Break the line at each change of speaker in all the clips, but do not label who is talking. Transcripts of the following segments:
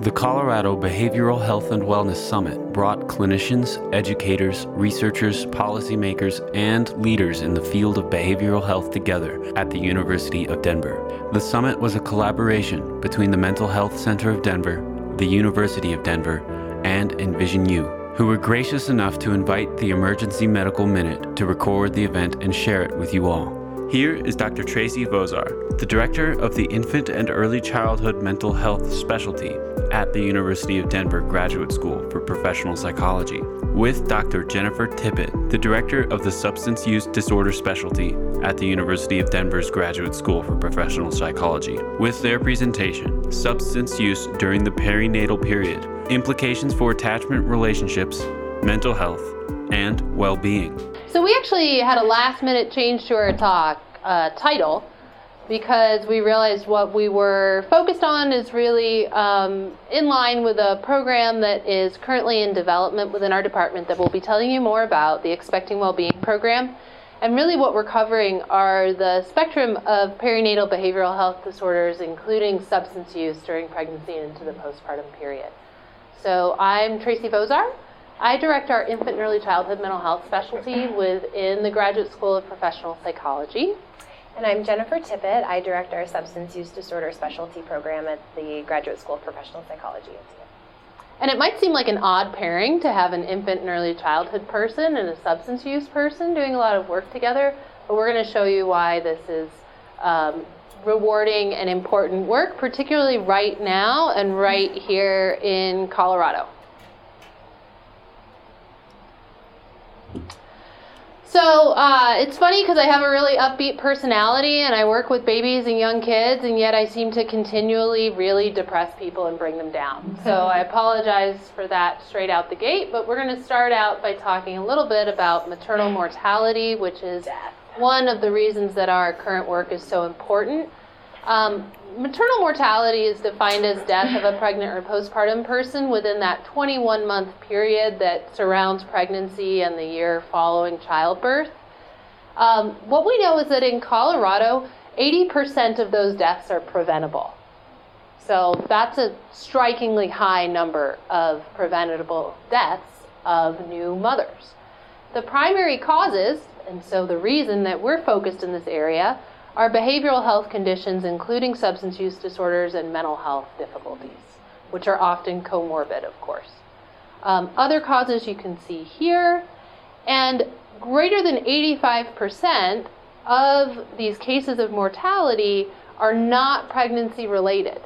The Colorado Behavioral Health and Wellness Summit brought clinicians, educators, researchers, policymakers, and leaders in the field of behavioral health together at the University of Denver. The summit was a collaboration between the Mental Health Center of Denver, the University of Denver, and Envision U, who were gracious enough to invite the Emergency Medical Minute to record the event and share it with you all. Here is Dr. Tracy Vozar, the director of the Infant and Early Childhood Mental Health Specialty at the University of Denver Graduate School for Professional Psychology, with Dr. Jennifer Tippett, the director of the Substance Use Disorder Specialty at the University of Denver's Graduate School for Professional Psychology, with their presentation Substance Use During the Perinatal Period Implications for Attachment Relationships, Mental Health, and Well Being.
So we actually had a last minute change to our talk uh, title because we realized what we were focused on is really um, in line with a program that is currently in development within our department that we'll be telling you more about, the Expecting Wellbeing Program. And really, what we're covering are the spectrum of perinatal behavioral health disorders, including substance use during pregnancy and into the postpartum period. So, I'm Tracy Vozar. I direct our infant and early childhood mental health specialty within the Graduate School of Professional Psychology.
And I'm Jennifer Tippett. I direct our substance use disorder specialty program at the Graduate School of Professional Psychology.
And it might seem like an odd pairing to have an infant and early childhood person and a substance use person doing a lot of work together, but we're going to show you why this is um, rewarding and important work, particularly right now and right here in Colorado. So uh, it's funny because I have a really upbeat personality and I work with babies and young kids, and yet I seem to continually really depress people and bring them down. So I apologize for that straight out the gate, but we're going to start out by talking a little bit about maternal mortality, which is one of the reasons that our current work is so important. Um, maternal mortality is defined as death of a pregnant or postpartum person within that 21 month period that surrounds pregnancy and the year following childbirth. Um, what we know is that in Colorado, 80% of those deaths are preventable. So that's a strikingly high number of preventable deaths of new mothers. The primary causes, and so the reason that we're focused in this area, are behavioral health conditions, including substance use disorders and mental health difficulties, which are often comorbid, of course. Um, other causes you can see here, and greater than 85% of these cases of mortality are not pregnancy related.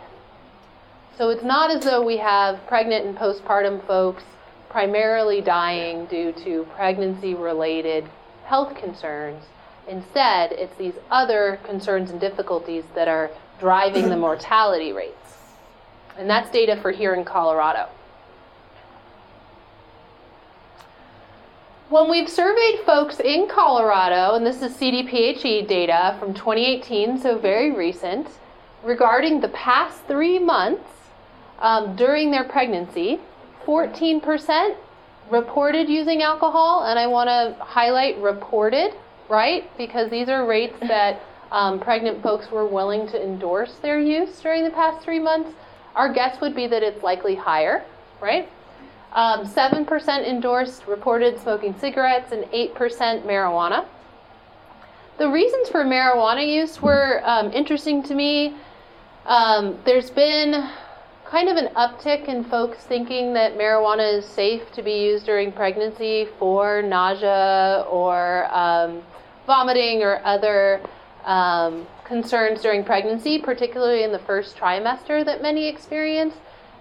So it's not as though we have pregnant and postpartum folks primarily dying due to pregnancy related health concerns Instead, it's these other concerns and difficulties that are driving the mortality rates. And that's data for here in Colorado. When we've surveyed folks in Colorado, and this is CDPHE data from 2018, so very recent, regarding the past three months um, during their pregnancy, 14% reported using alcohol, and I want to highlight reported right? Because these are rates that um, pregnant folks were willing to endorse their use during the past three months. Our guess would be that it's likely higher, right? Um, 7% endorsed reported smoking cigarettes and 8% marijuana. The reasons for marijuana use were um, interesting to me. Um, there's been kind of an uptick in folks thinking that marijuana is safe to be used during pregnancy for nausea or um, vomiting or other um, concerns during pregnancy, particularly in the first trimester that many experience.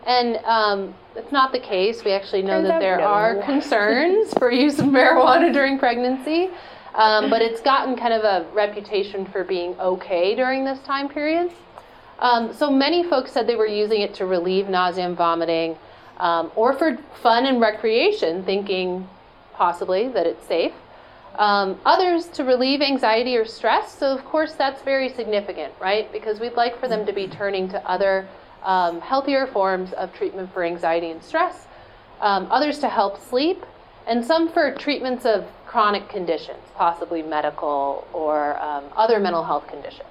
And um, it's not the case. We actually know Turns that there no. are concerns for use of marijuana during pregnancy, um, but it's gotten kind of a reputation for being okay during this time period. Um, so many folks said they were using it to relieve nausea and vomiting, um, or for fun and recreation, thinking possibly that it's safe. Um, others to relieve anxiety or stress. So, of course, that's very significant, right? Because we'd like for them to be turning to other um, healthier forms of treatment for anxiety and stress. Um, others to help sleep, and some for treatments of chronic conditions, possibly medical or um, other mental health conditions.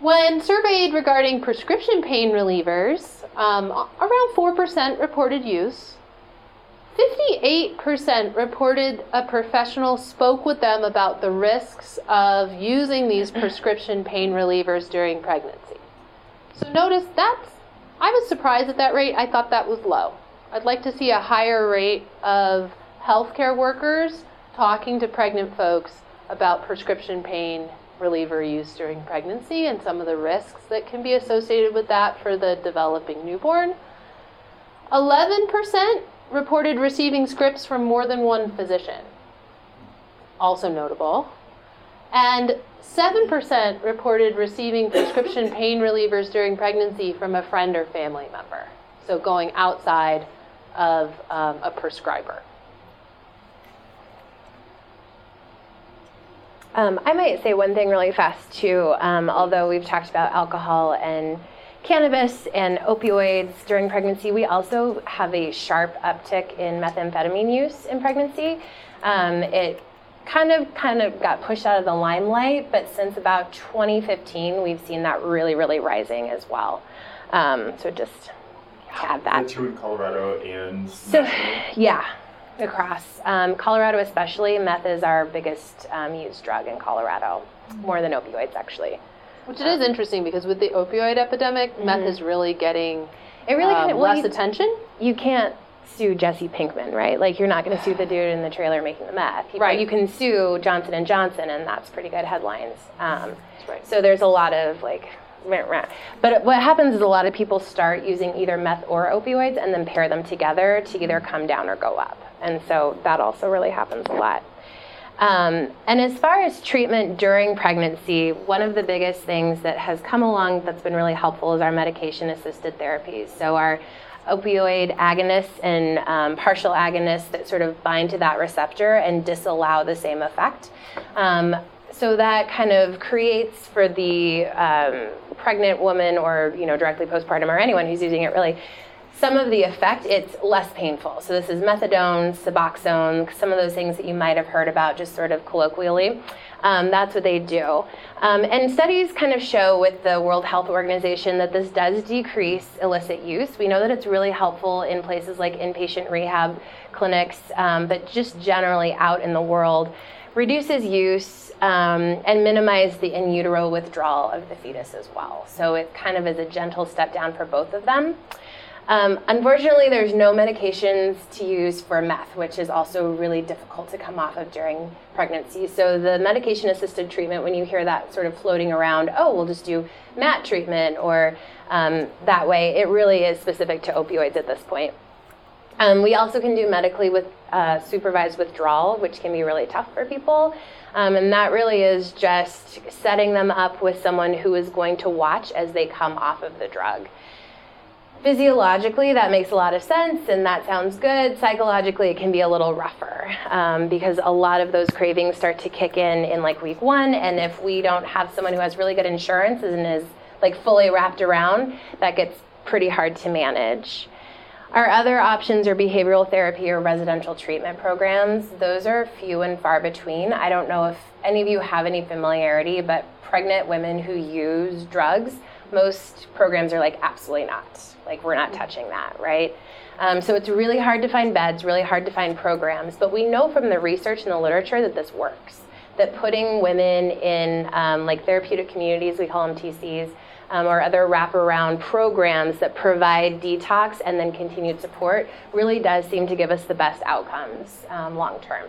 When surveyed regarding prescription pain relievers, um, around 4% reported use. 58% reported a professional spoke with them about the risks of using these prescription pain relievers during pregnancy. So notice that's, I was surprised at that rate. I thought that was low. I'd like to see a higher rate of healthcare workers talking to pregnant folks about prescription pain reliever use during pregnancy and some of the risks that can be associated with that for the developing newborn. 11% reported receiving scripts from more than one physician, also notable. And 7% reported receiving prescription pain relievers during pregnancy from a friend or family member. So going outside of um, a prescriber.
Um, I might say one thing really fast too. Um, although we've talked about alcohol and cannabis and opioids during pregnancy, we also have a sharp uptick in methamphetamine use in pregnancy. Um, it kind of kind of got pushed out of the limelight, but since about 2015, we've seen that really, really rising as well. Um, so just have that.
That's true in Colorado and.
So, yeah, across. Um, Colorado, especially, meth is our biggest um, used drug in Colorado, more than opioids, actually.
Which it is interesting because with the opioid epidemic, mm-hmm. meth is really getting
it really
um,
kind of,
well, less
you,
attention.
You can't sue Jesse Pinkman, right? Like you're not going to sue the dude in the trailer making the meth.
right.
You can sue Johnson and Johnson, and that's pretty good headlines. Um,
right.
So there's a lot of like. But what happens is a lot of people start using either meth or opioids and then pair them together to either come down or go up. And so that also really happens a lot. Um, and as far as treatment during pregnancy, one of the biggest things that has come along that's been really helpful is our medication assisted therapies. So, our opioid agonists and um, partial agonists that sort of bind to that receptor and disallow the same effect. Um, so that kind of creates for the um, pregnant woman or you know directly postpartum or anyone who's using it really some of the effect, it's less painful. So this is methadone, Suboxone, some of those things that you might have heard about just sort of colloquially. Um, that's what they do. Um, and studies kind of show with the World Health Organization that this does decrease illicit use. We know that it's really helpful in places like inpatient rehab clinics, um, but just generally out in the world, reduces use um, and minimize the in utero withdrawal of the fetus as well. So it kind of is a gentle step down for both of them. Um, unfortunately, there's no medications to use for meth, which is also really difficult to come off of during pregnancy. So, the medication assisted treatment, when you hear that sort of floating around, oh, we'll just do MAT treatment or um, that way, it really is specific to opioids at this point. Um, we also can do medically with uh, supervised withdrawal, which can be really tough for people. Um, and that really is just setting them up with someone who is going to watch as they come off of the drug physiologically that makes a lot of sense and that sounds good. Psychologically it can be a little rougher um, because a lot of those cravings start to kick in in like week one and if we don't have someone who has really good insurance and is like fully wrapped around that gets pretty hard to manage. Our other options are behavioral therapy or residential treatment programs. Those are few and far between. I don't know if any of you have any familiarity but pregnant women who use drugs most programs are like absolutely not like, we're not touching that, right? Um, so it's really hard to find beds, really hard to find programs. But we know from the research and the literature that this works. That putting women in um, like therapeutic communities, we call them TCs, um, or other wraparound programs that provide detox and then continued support really does seem to give us the best outcomes um, long term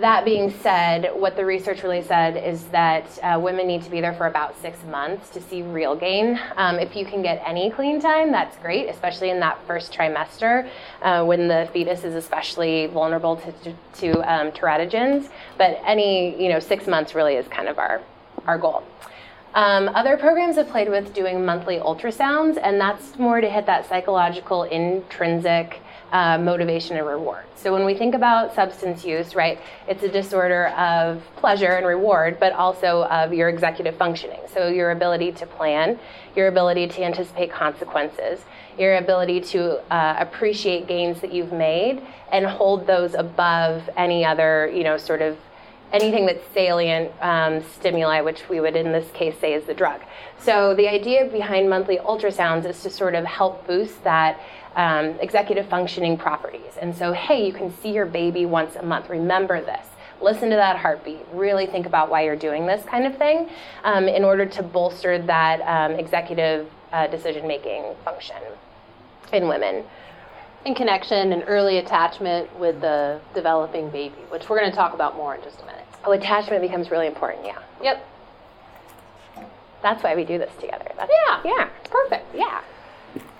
that being said, what the research really said is that uh, women need to be there for about six months to see real gain. Um, if you can get any clean time, that's great, especially in that first trimester uh, when the fetus is especially vulnerable to, to, to um, teratogens. But any, you know, six months really is kind of our, our goal. Um, other programs have played with doing monthly ultrasounds, and that's more to hit that psychological intrinsic uh, motivation and reward. So when we think about substance use, right, it's a disorder of pleasure and reward, but also of your executive functioning. So your ability to plan, your ability to anticipate consequences, your ability to uh, appreciate gains that you've made and hold those above any other, you know, sort of anything that's salient um, stimuli, which we would in this case say is the drug. So the idea behind monthly ultrasounds is to sort of help boost that um, executive functioning properties. And so, hey, you can see your baby once a month. Remember this. Listen to that heartbeat. Really think about why you're doing this kind of thing um, in order to bolster that um, executive uh, decision making function in women.
In connection and early attachment with the developing baby, which we're going to talk about more in just a minute.
Oh, attachment becomes really important, yeah.
Yep.
That's why we do this together. That's,
Yeah.
Yeah.
Perfect.
Yeah.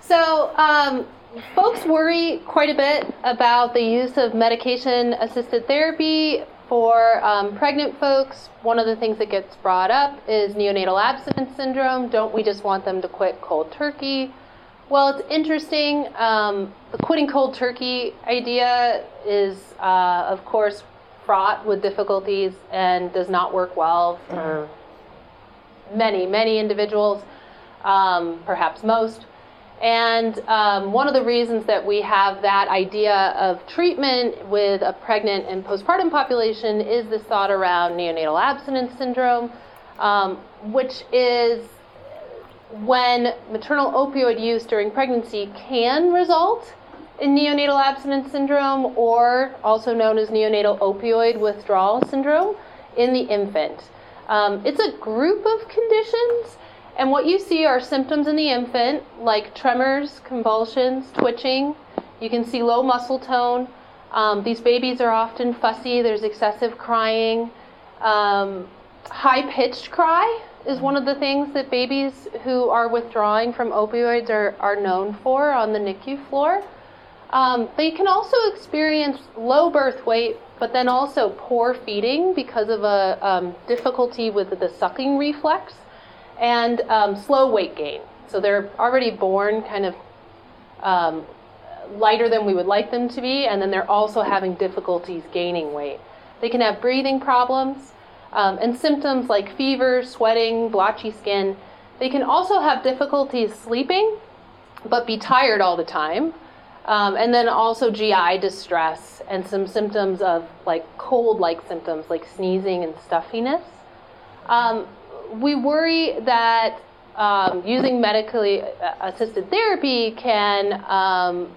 So, um, folks worry quite a bit about the use of medication assisted therapy for um, pregnant folks. One of the things that gets brought up is neonatal abstinence syndrome. Don't we just want them to quit cold turkey? Well, it's interesting. Um, the quitting cold turkey idea is, uh, of course, fraught with difficulties and does not work well for many, many individuals, um, perhaps most. And um, one of the reasons that we have that idea of treatment with a pregnant and postpartum population is this thought around neonatal abstinence syndrome, um, which is when maternal opioid use during pregnancy can result in neonatal abstinence syndrome, or also known as neonatal opioid withdrawal syndrome, in the infant. Um, it's a group of conditions, and what you see are symptoms in the infant like tremors, convulsions, twitching. You can see low muscle tone. Um, these babies are often fussy, there's excessive crying. Um, high pitched cry is one of the things that babies who are withdrawing from opioids are, are known for on the NICU floor. Um, they can also experience low birth weight, but then also poor feeding because of a um, difficulty with the sucking reflex and um, slow weight gain. So they're already born kind of um, lighter than we would like them to be, and then they're also having difficulties gaining weight. They can have breathing problems um, and symptoms like fever, sweating, blotchy skin. They can also have difficulties sleeping, but be tired all the time. Um, and then also GI distress and some symptoms of like cold like symptoms like sneezing and stuffiness. Um, we worry that um, using medically assisted therapy can um,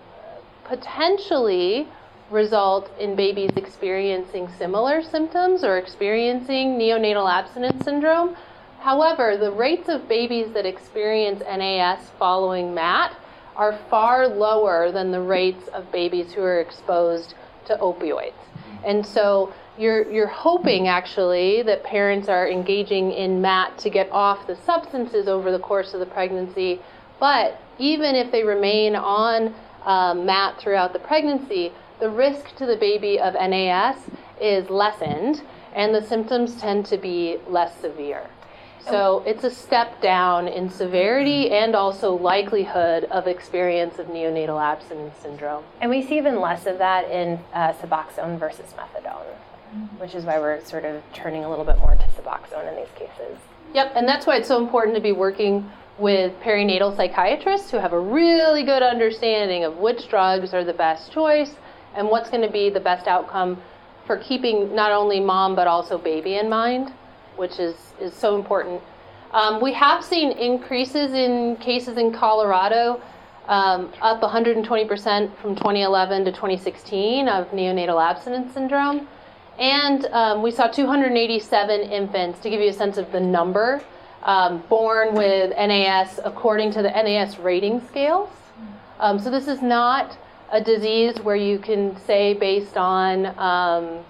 potentially result in babies experiencing similar symptoms or experiencing neonatal abstinence syndrome. However, the rates of babies that experience NAS following MAT are far lower than the rates of babies who are exposed to opioids. And so you're, you're hoping actually that parents are engaging in MAT to get off the substances over the course of the pregnancy. But even if they remain on um, MAT throughout the pregnancy, the risk to the baby of NAS is lessened and the symptoms tend to be less severe. So it's a step down in severity and also likelihood of experience of neonatal abstinence syndrome.
And we see even less of that in uh, Suboxone versus methadone, which is why we're sort of turning a little bit more to Suboxone in these cases.
Yep, and that's why it's so important to be working with perinatal psychiatrists who have a really good understanding of which drugs are the best choice and what's going to be the best outcome for keeping not only mom but also baby in mind which is, is so important. Um, we have seen increases in cases in Colorado, um, up 120% from 2011 to 2016 of neonatal abstinence syndrome. And um, we saw 287 infants, to give you a sense of the number, um, born with NAS according to the NAS rating scales. Um, so this is not a disease where you can say based on um,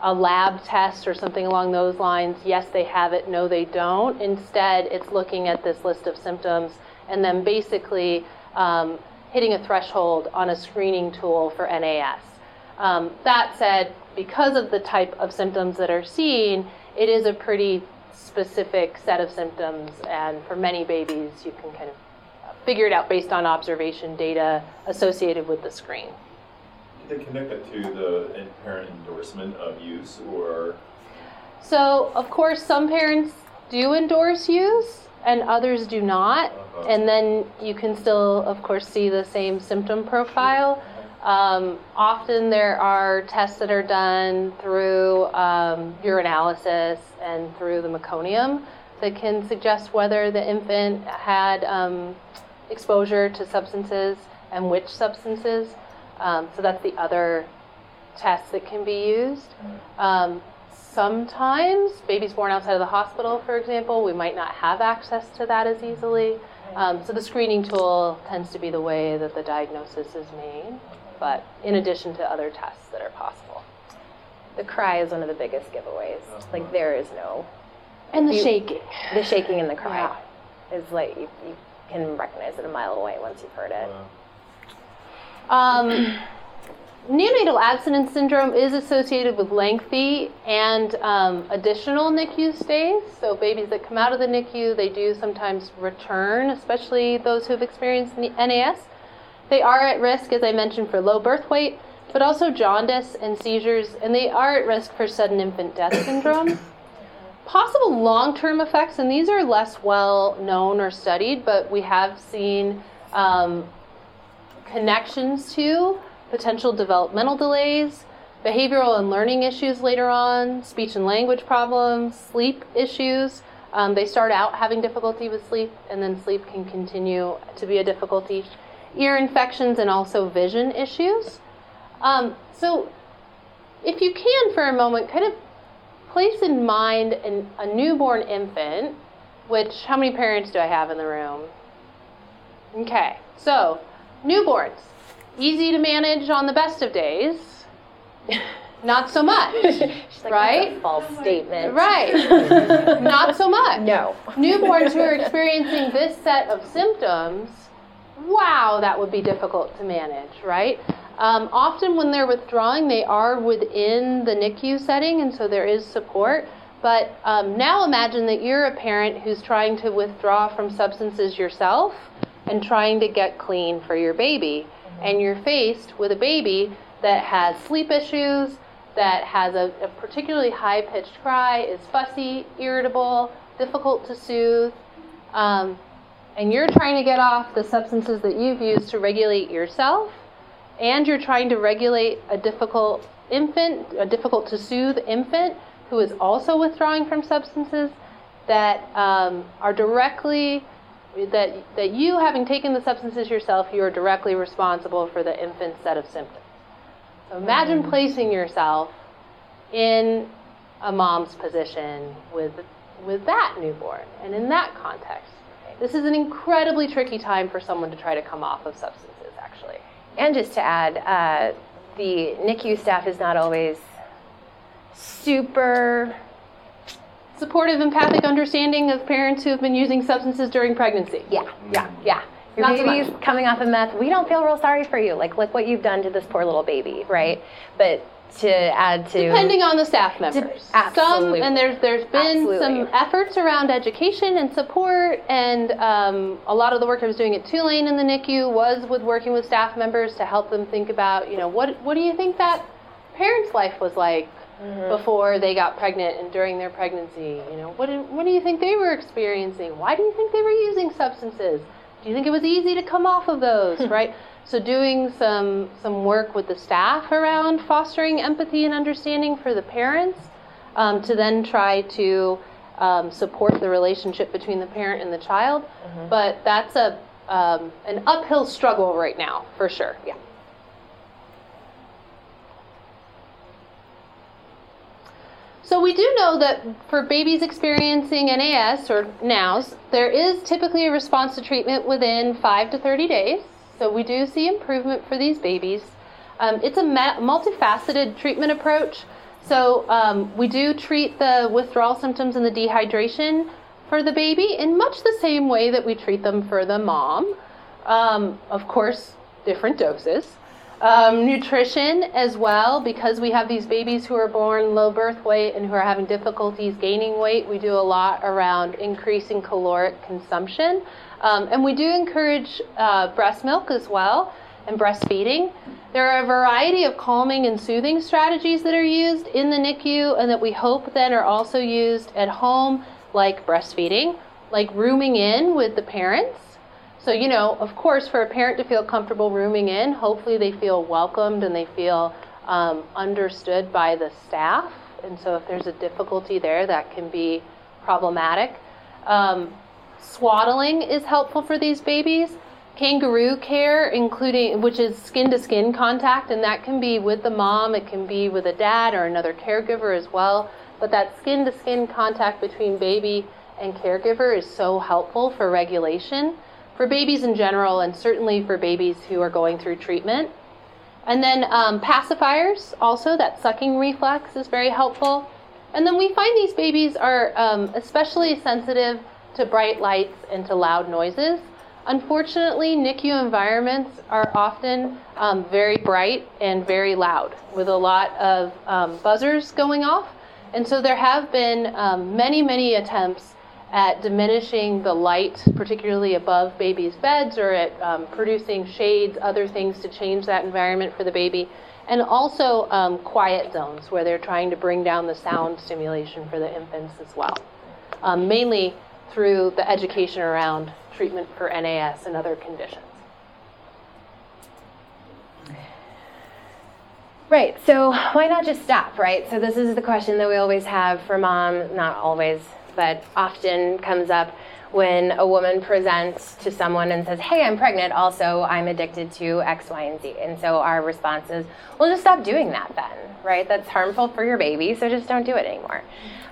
a lab test or something along those lines, yes, they have it, no, they don't. Instead, it's looking at this list of symptoms and then basically um, hitting a threshold on a screening tool for NAS. Um, that said, because of the type of symptoms that are seen, it is a pretty specific set of symptoms, and for many babies, you can kind of figure it out based on observation data associated with the screen
they connect it to the parent endorsement of use or?
So, of course, some parents do endorse use and others do not. Uh-huh. And then you can still, of course, see the same symptom profile. Um, often there are tests that are done through um, urinalysis and through the meconium that can suggest whether the infant had um, exposure to substances and which substances. Um, so that's the other test that can be used. Um, sometimes babies born outside of the hospital, for example, we might not have access to that as easily. Um, so the screening tool tends to be the way that the diagnosis is made, but in addition to other tests that are possible.
The cry is one of the biggest giveaways. Like there is no
And the
You-
shaking.
the shaking and the cry
Yeah.
is like you, you can recognize it a mile away once you've heard it.
Um, neonatal abstinence syndrome is associated with lengthy and um, additional NICU stays. So babies that come out of the NICU, they do sometimes return, especially those who have experienced N- NAS. They are at risk, as I mentioned, for low birth weight, but also jaundice and seizures, and they are at risk for sudden infant death syndrome. Possible long term effects, and these are less well known or studied, but we have seen um, connections to potential developmental delays, behavioral and learning issues later on, speech and language problems, sleep issues. Um, they start out having difficulty with sleep, and then sleep can continue to be a difficulty. Ear infections and also vision issues. Um, so, if you can for a moment, kind of place in mind an, a newborn infant, which, how many parents do I have in the room? Okay, so newborns, easy to manage on the best of days, not so much,
like,
right?
False statement.
Right, not so much.
No.
Newborns who are experiencing this set of symptoms, wow, that would be difficult to manage, right? Um, often when they're withdrawing, they are within the NICU setting, and so there is support. But um, now imagine that you're a parent who's trying to withdraw from substances yourself and trying to get clean for your baby. And you're faced with a baby that has sleep issues, that has a, a particularly high pitched cry, is fussy, irritable, difficult to soothe. Um, and you're trying to get off the substances that you've used to regulate yourself, and you're trying to regulate a difficult infant, a difficult to soothe infant who is also withdrawing from substances that um, are directly that that you having taken the substances yourself, you are directly responsible for the infant's set of symptoms. So imagine placing yourself in a mom's position with with that newborn and in that context. This is an incredibly tricky time for someone to try to come off of substances, actually.
And just to add, uh, the NICU staff is not always super.
Supportive, empathic understanding of parents who have been using substances during pregnancy.
Yeah, yeah, yeah. Your
Not
baby's
much.
coming off of meth. We don't feel real sorry for you. Like, look what you've done to this poor little baby, right? But to add to
Depending on the staff members. Some,
absolutely.
and there's there's been
Absolutely.
some efforts around education and support, and um, a lot of the work I was doing at Tulane in the NICU was with working with staff members to help them think about, you know, what what do you think that parent's life was like before they got pregnant and during their pregnancy? You know, what do, what do you think they were experiencing? Why do you think they were using substances? Do you think it was easy to come off of those, right? So doing some some work with the staff around fostering empathy and understanding for the parents, um, to then try to um, support the relationship between the parent and the child. But that's a um, an uphill struggle right now, for sure. Yeah. So we do know that for babies experiencing NAS or NOWS, there is typically a response to treatment within 5 to 30 days. So we do see improvement for these babies. Um, it's a ma- multifaceted treatment approach. So um, we do treat the withdrawal symptoms and the dehydration for the baby in much the same way that we treat them for the mom. Um, of course, different doses. Um, nutrition as well, because we have these babies who are born low birth weight and who are having difficulties gaining weight. We do a lot around increasing caloric consumption. Um, and we do encourage uh, breast milk as well and breastfeeding. There are a variety of calming and soothing strategies that are used in the NICU and that we hope then are also used at home, like breastfeeding, like rooming in with the parents. So, you know, of course, for a parent to feel comfortable rooming in, hopefully they feel welcomed and they feel um, understood by the staff. And so, if there's a difficulty there, that can be problematic. Um, swaddling is helpful for these babies. Kangaroo care, including which is skin to skin contact, and that can be with the mom, it can be with a dad or another caregiver as well. But that skin to skin contact between baby and caregiver is so helpful for regulation for babies in general, and certainly for babies who are going through treatment. And then um, pacifiers, also, that sucking reflex is very helpful. And then we find these babies are um, especially sensitive to bright lights and to loud noises. Unfortunately, NICU environments are often um, very bright and very loud with a lot of um, buzzers going off. And so there have been um, many, many attempts at diminishing the light, particularly above babies' beds, or at um, producing shades, other things to change that environment for the baby. And also um, quiet zones where they're trying to bring down the sound stimulation for the infants as well. Um, mainly through the education around treatment for NAS and other conditions.
Right, so why not just stop, right? So, this is the question that we always have for mom, not always, but often comes up when a woman presents to someone and says, Hey, I'm pregnant, also I'm addicted to X, Y, and Z. And so our response is, Well, just stop doing that then, right? That's harmful for your baby, so just don't do it anymore.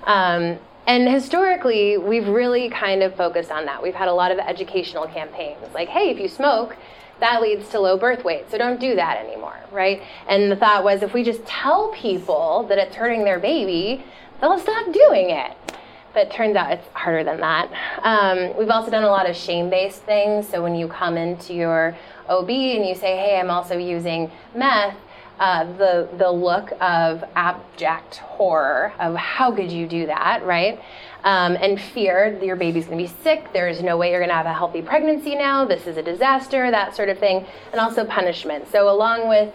Um, and historically, we've really kind of focused on that. We've had a lot of educational campaigns like, Hey, if you smoke, that leads to low birth weight, so don't do that anymore, right? And the thought was if we just tell people that it's hurting their baby, they'll stop doing it but turns out it's harder than that. Um, we've also done a lot of shame based things. So when you come into your OB and you say, hey, I'm also using meth, uh, the, the look of abject horror of how could you do that, right? Um, and fear your baby's gonna be sick, there's no way you're gonna have a healthy pregnancy now, this is a disaster, that sort of thing, and also punishment. So, along with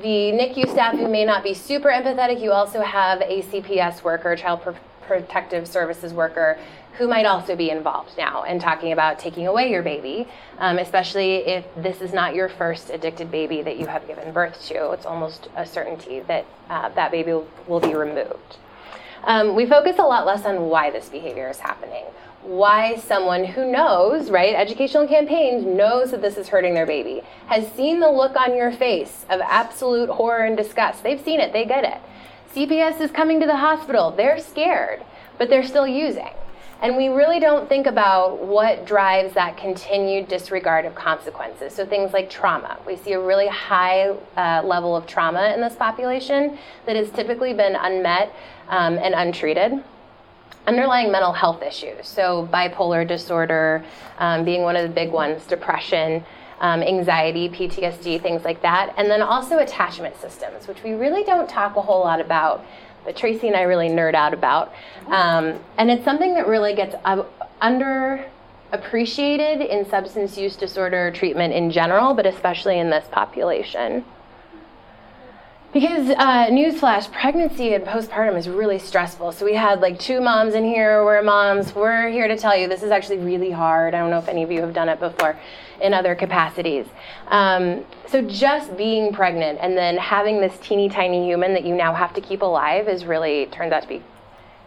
the NICU staff who may not be super empathetic, you also have a CPS worker, child protective services worker who might also be involved now in talking about taking away your baby, um, especially if this is not your first addicted baby that you have given birth to. It's almost a certainty that uh, that baby will, will be removed. Um, we focus a lot less on why this behavior is happening. Why someone who knows, right, educational campaigns knows that this is hurting their baby, has seen the look on your face of absolute horror and disgust. They've seen it, they get it. CPS is coming to the hospital. They're scared, but they're still using. And we really don't think about what drives that continued disregard of consequences. So, things like trauma. We see a really high uh, level of trauma in this population that has typically been unmet um, and untreated. Underlying mental health issues. So, bipolar disorder um, being one of the big ones, depression um, anxiety, PTSD, things like that. And then also attachment systems, which we really don't talk a whole lot about, but Tracy and I really nerd out about. Um, and it's something that really gets uh, under appreciated in substance use disorder treatment in general, but especially in this population. Because uh, newsflash, pregnancy and postpartum is really stressful. So we had like two moms in here. We're moms. We're here to tell you this is actually really hard. I don't know if any of you have done it before in other capacities. Um, so just being pregnant and then having this teeny tiny human that you now have to keep alive is really turns out to be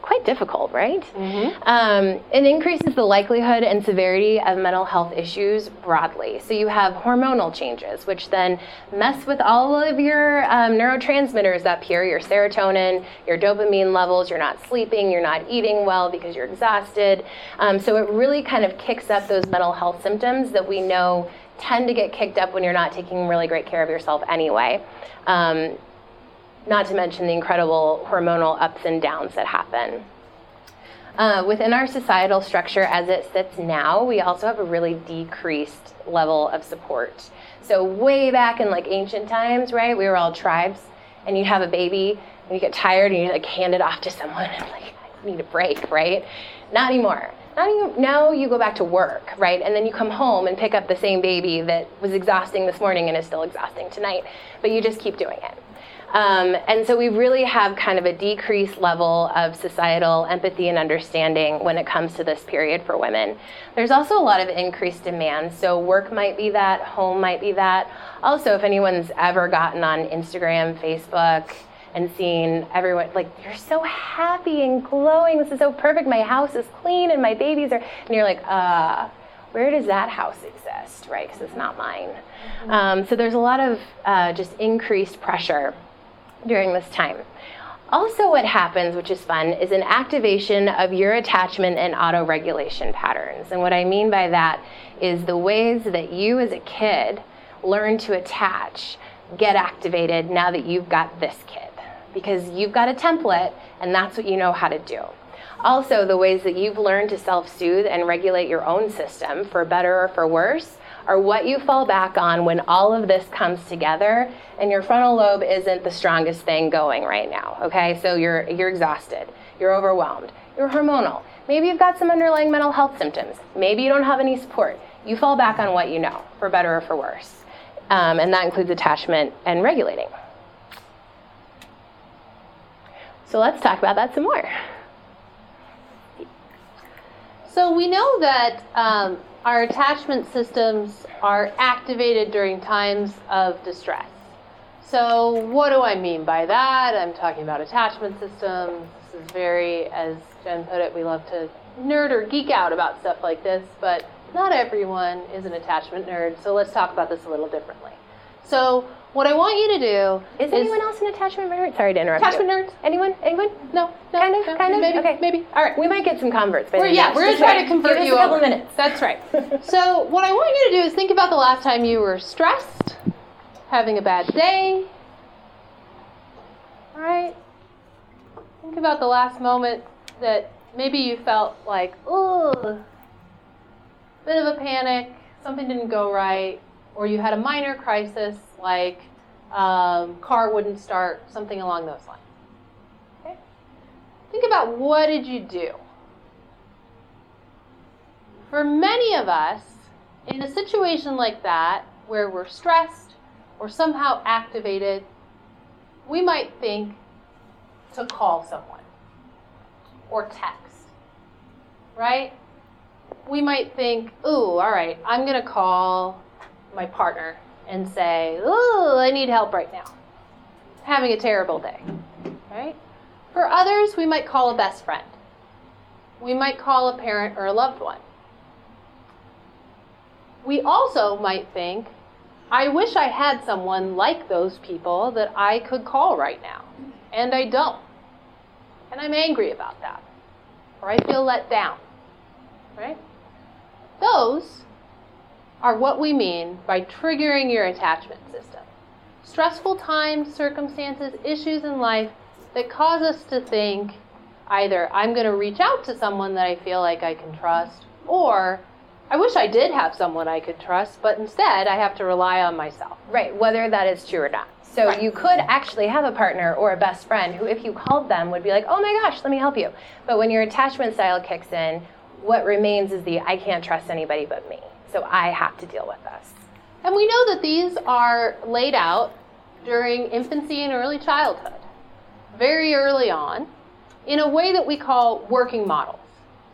quite difficult, right? Mm-hmm. Um, it increases the likelihood and severity of mental health issues broadly. So you have hormonal changes, which then mess with all of your um, neurotransmitters up here your serotonin, your dopamine levels. You're not sleeping, you're not eating well because you're exhausted. Um, so it really kind of kicks up those mental health symptoms that we know tend to get kicked up when you're not taking really great care of yourself anyway. Um, not to mention the incredible hormonal ups and downs that happen. Uh, within our societal structure as it sits now, we also have a really decreased level of support. So, way back in like ancient times, right, we were all tribes, and you'd have a baby, and you get tired, and you like hand it off to someone, and like, I need a break, right? Not anymore. Now you, now you go back to work, right? And then you come home and pick up the same baby that was exhausting this morning and is still exhausting tonight, but you just keep doing it. Um, and so we really have kind of a decreased level of societal empathy and understanding when it comes to this period for women. There's also a lot of increased demand. So work might be that, home might be that. Also, if anyone's ever gotten on Instagram, Facebook, and seen everyone like you're so happy and glowing. This is so perfect. My house is clean and my babies are, and you're like, uh, where does that house exist, right? Because it's not mine. Um, so there's a lot of uh, just increased pressure during this time. Also, what happens, which is fun, is an activation of your attachment and auto regulation patterns. And what I mean by that is the ways that you as a kid learn to attach get activated now that you've got this kid because you've got a template and that's what you know how to do. Also, the ways that you've learned to self soothe and regulate your own system, for better or for worse, are what you fall back on when all of this comes together and your frontal lobe isn't the strongest thing going right now. Okay, so you're, you're exhausted, you're overwhelmed, you're hormonal. Maybe you've got some underlying mental health symptoms. Maybe you don't have any support. You fall back on what you know, for better or for worse. Um, and that includes attachment and regulating. So let's talk about that some more.
So we know that um, our attachment systems are activated during times of distress. So what do I mean by that? I'm talking about attachment systems. This is very, as Jen put it, we love to nerd or geek out about stuff like this, but not everyone is an attachment nerd. So let's talk about this a little differently. So what I want you to do
is, is anyone else an attachment nerd? Sorry to interrupt.
Attachment
you.
nerds?
Anyone? Anyone?
No, no.
Kind of.
No,
kind of.
Maybe.
Okay.
Maybe. All right.
We might get some converts.
We're, yeah, we're gonna try to convert
Give
you
us a couple
over.
minutes.
That's right. so what I want you to do is think about the last time you were stressed, having a bad day. All right. Think about the last moment that maybe you felt like, ugh, bit of a panic, something didn't go right, or you had a minor crisis like um, car wouldn't start, something along those lines. Okay? Think about what did you do? For many of us, in a situation like that, where we're stressed or somehow activated, we might think to call someone or text, right? We might think, ooh, all right, I'm going to call my partner and say, "Oh, I need help right now. Having a terrible day." Right? For others, we might call a best friend. We might call a parent or a loved one. We also might think, "I wish I had someone like those people that I could call right now." And I don't. And I'm angry about that. Or I feel let down. Right? Those are what we mean by triggering your attachment system. Stressful times, circumstances, issues in life that cause us to think either I'm going to reach out to someone that I feel like I can trust, or I wish I did have someone I could trust, but instead I have to rely on myself.
Right, whether that is true or not. So
Right.
you could actually have a partner or a best friend who, if you called them, would be like, oh my gosh, let me help you. But when your attachment style kicks in, what remains is the I can't trust anybody but me. So I have to deal with this.
And we know that these are laid out during infancy and early childhood, very early on, in a way that we call working models.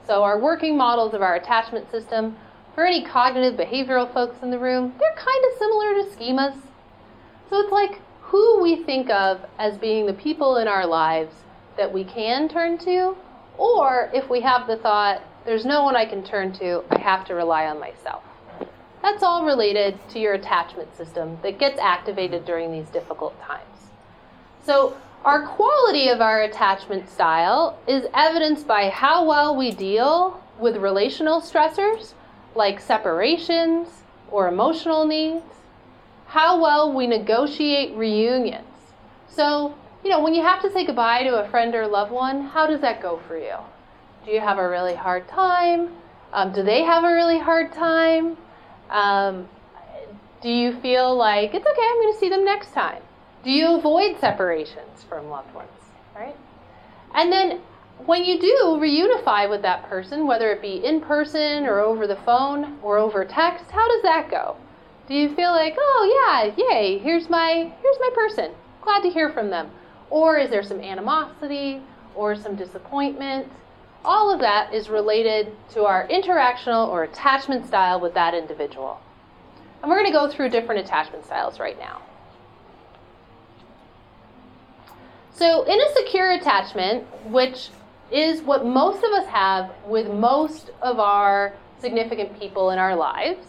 So, our working models of our attachment system, for any cognitive behavioral folks in the room, they're kind of similar to schemas. So, it's like who we think of as being the people in our lives that we can turn to, or if we have the thought, there's no one I can turn to, I have to rely on myself. That's all related to your attachment system that gets activated during these difficult times. So, our quality of our attachment style is evidenced by how well we deal with relational stressors like separations or emotional needs, how well we negotiate reunions. So, you know, when you have to say goodbye to a friend or loved one, how does that go for you? Do you have a really hard time? Um, do they have a really hard time? Um, do you feel like it's okay, I'm going to see them next time? Do you avoid separations from loved ones, right? And then when you do reunify with that person, whether it be in person or over the phone or over text, how does that go? Do you feel like, oh yeah, yay, here's my here's my person. glad to hear from them. Or is there some animosity or some disappointment? All of that is related to our interactional or attachment style with that individual. And we're going to go through different attachment styles right now. So, in a secure attachment, which is what most of us have with most of our significant people in our lives,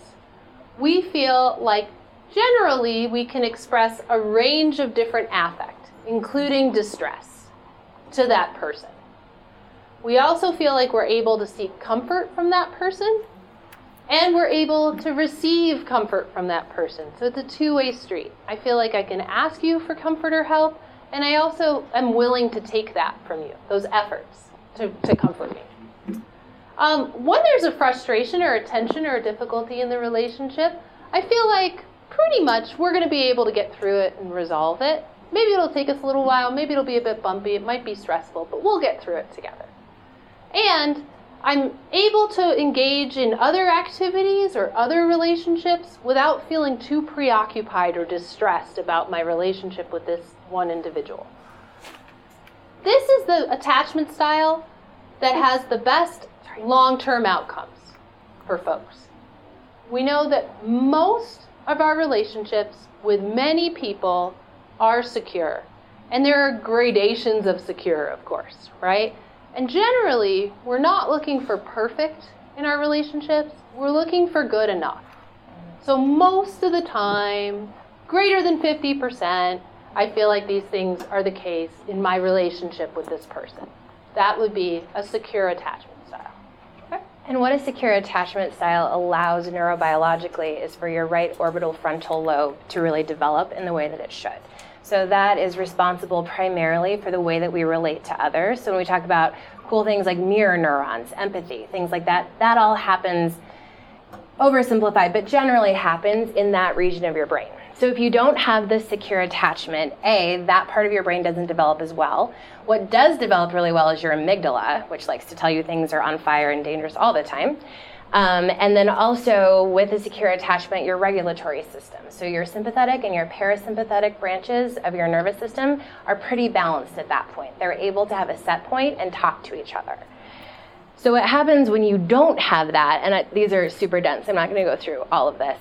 we feel like generally we can express a range of different affect, including distress, to that person. We also feel like we're able to seek comfort from that person, and we're able to receive comfort from that person. So it's a two way street. I feel like I can ask you for comfort or help, and I also am willing to take that from you, those efforts to, to comfort me. Um, when there's a frustration or a tension or a difficulty in the relationship, I feel like pretty much we're going to be able to get through it and resolve it. Maybe it'll take us a little while, maybe it'll be a bit bumpy, it might be stressful, but we'll get through it together. And I'm able to engage in other activities or other relationships without feeling too preoccupied or distressed about my relationship with this one individual. This is the attachment style that has the best long term outcomes for folks. We know that most of our relationships with many people are secure. And there are gradations of secure, of course, right? And generally, we're not looking for perfect in our relationships, we're looking for good enough. So, most of the time, greater than 50%, I feel like these things are the case in my relationship with this person. That would be a secure attachment style.
And what a secure attachment style allows neurobiologically is for your right orbital frontal lobe to really develop in the way that it should. So that is responsible primarily for the way that we relate to others. So when we talk about cool things like mirror neurons, empathy, things like that, that all happens oversimplified, but generally happens in that region of your brain. So if you don't have this secure attachment, A, that part of your brain doesn't develop as well. What does develop really well is your amygdala, which likes to tell you things are on fire and dangerous all the time. Um, and then also with a secure attachment, your regulatory system. So your sympathetic and your parasympathetic branches of your nervous system are pretty balanced at that point. They're able to have a set point and talk to each other. So what happens when you don't have that, and I, these are super dense, I'm not going to go through all of this,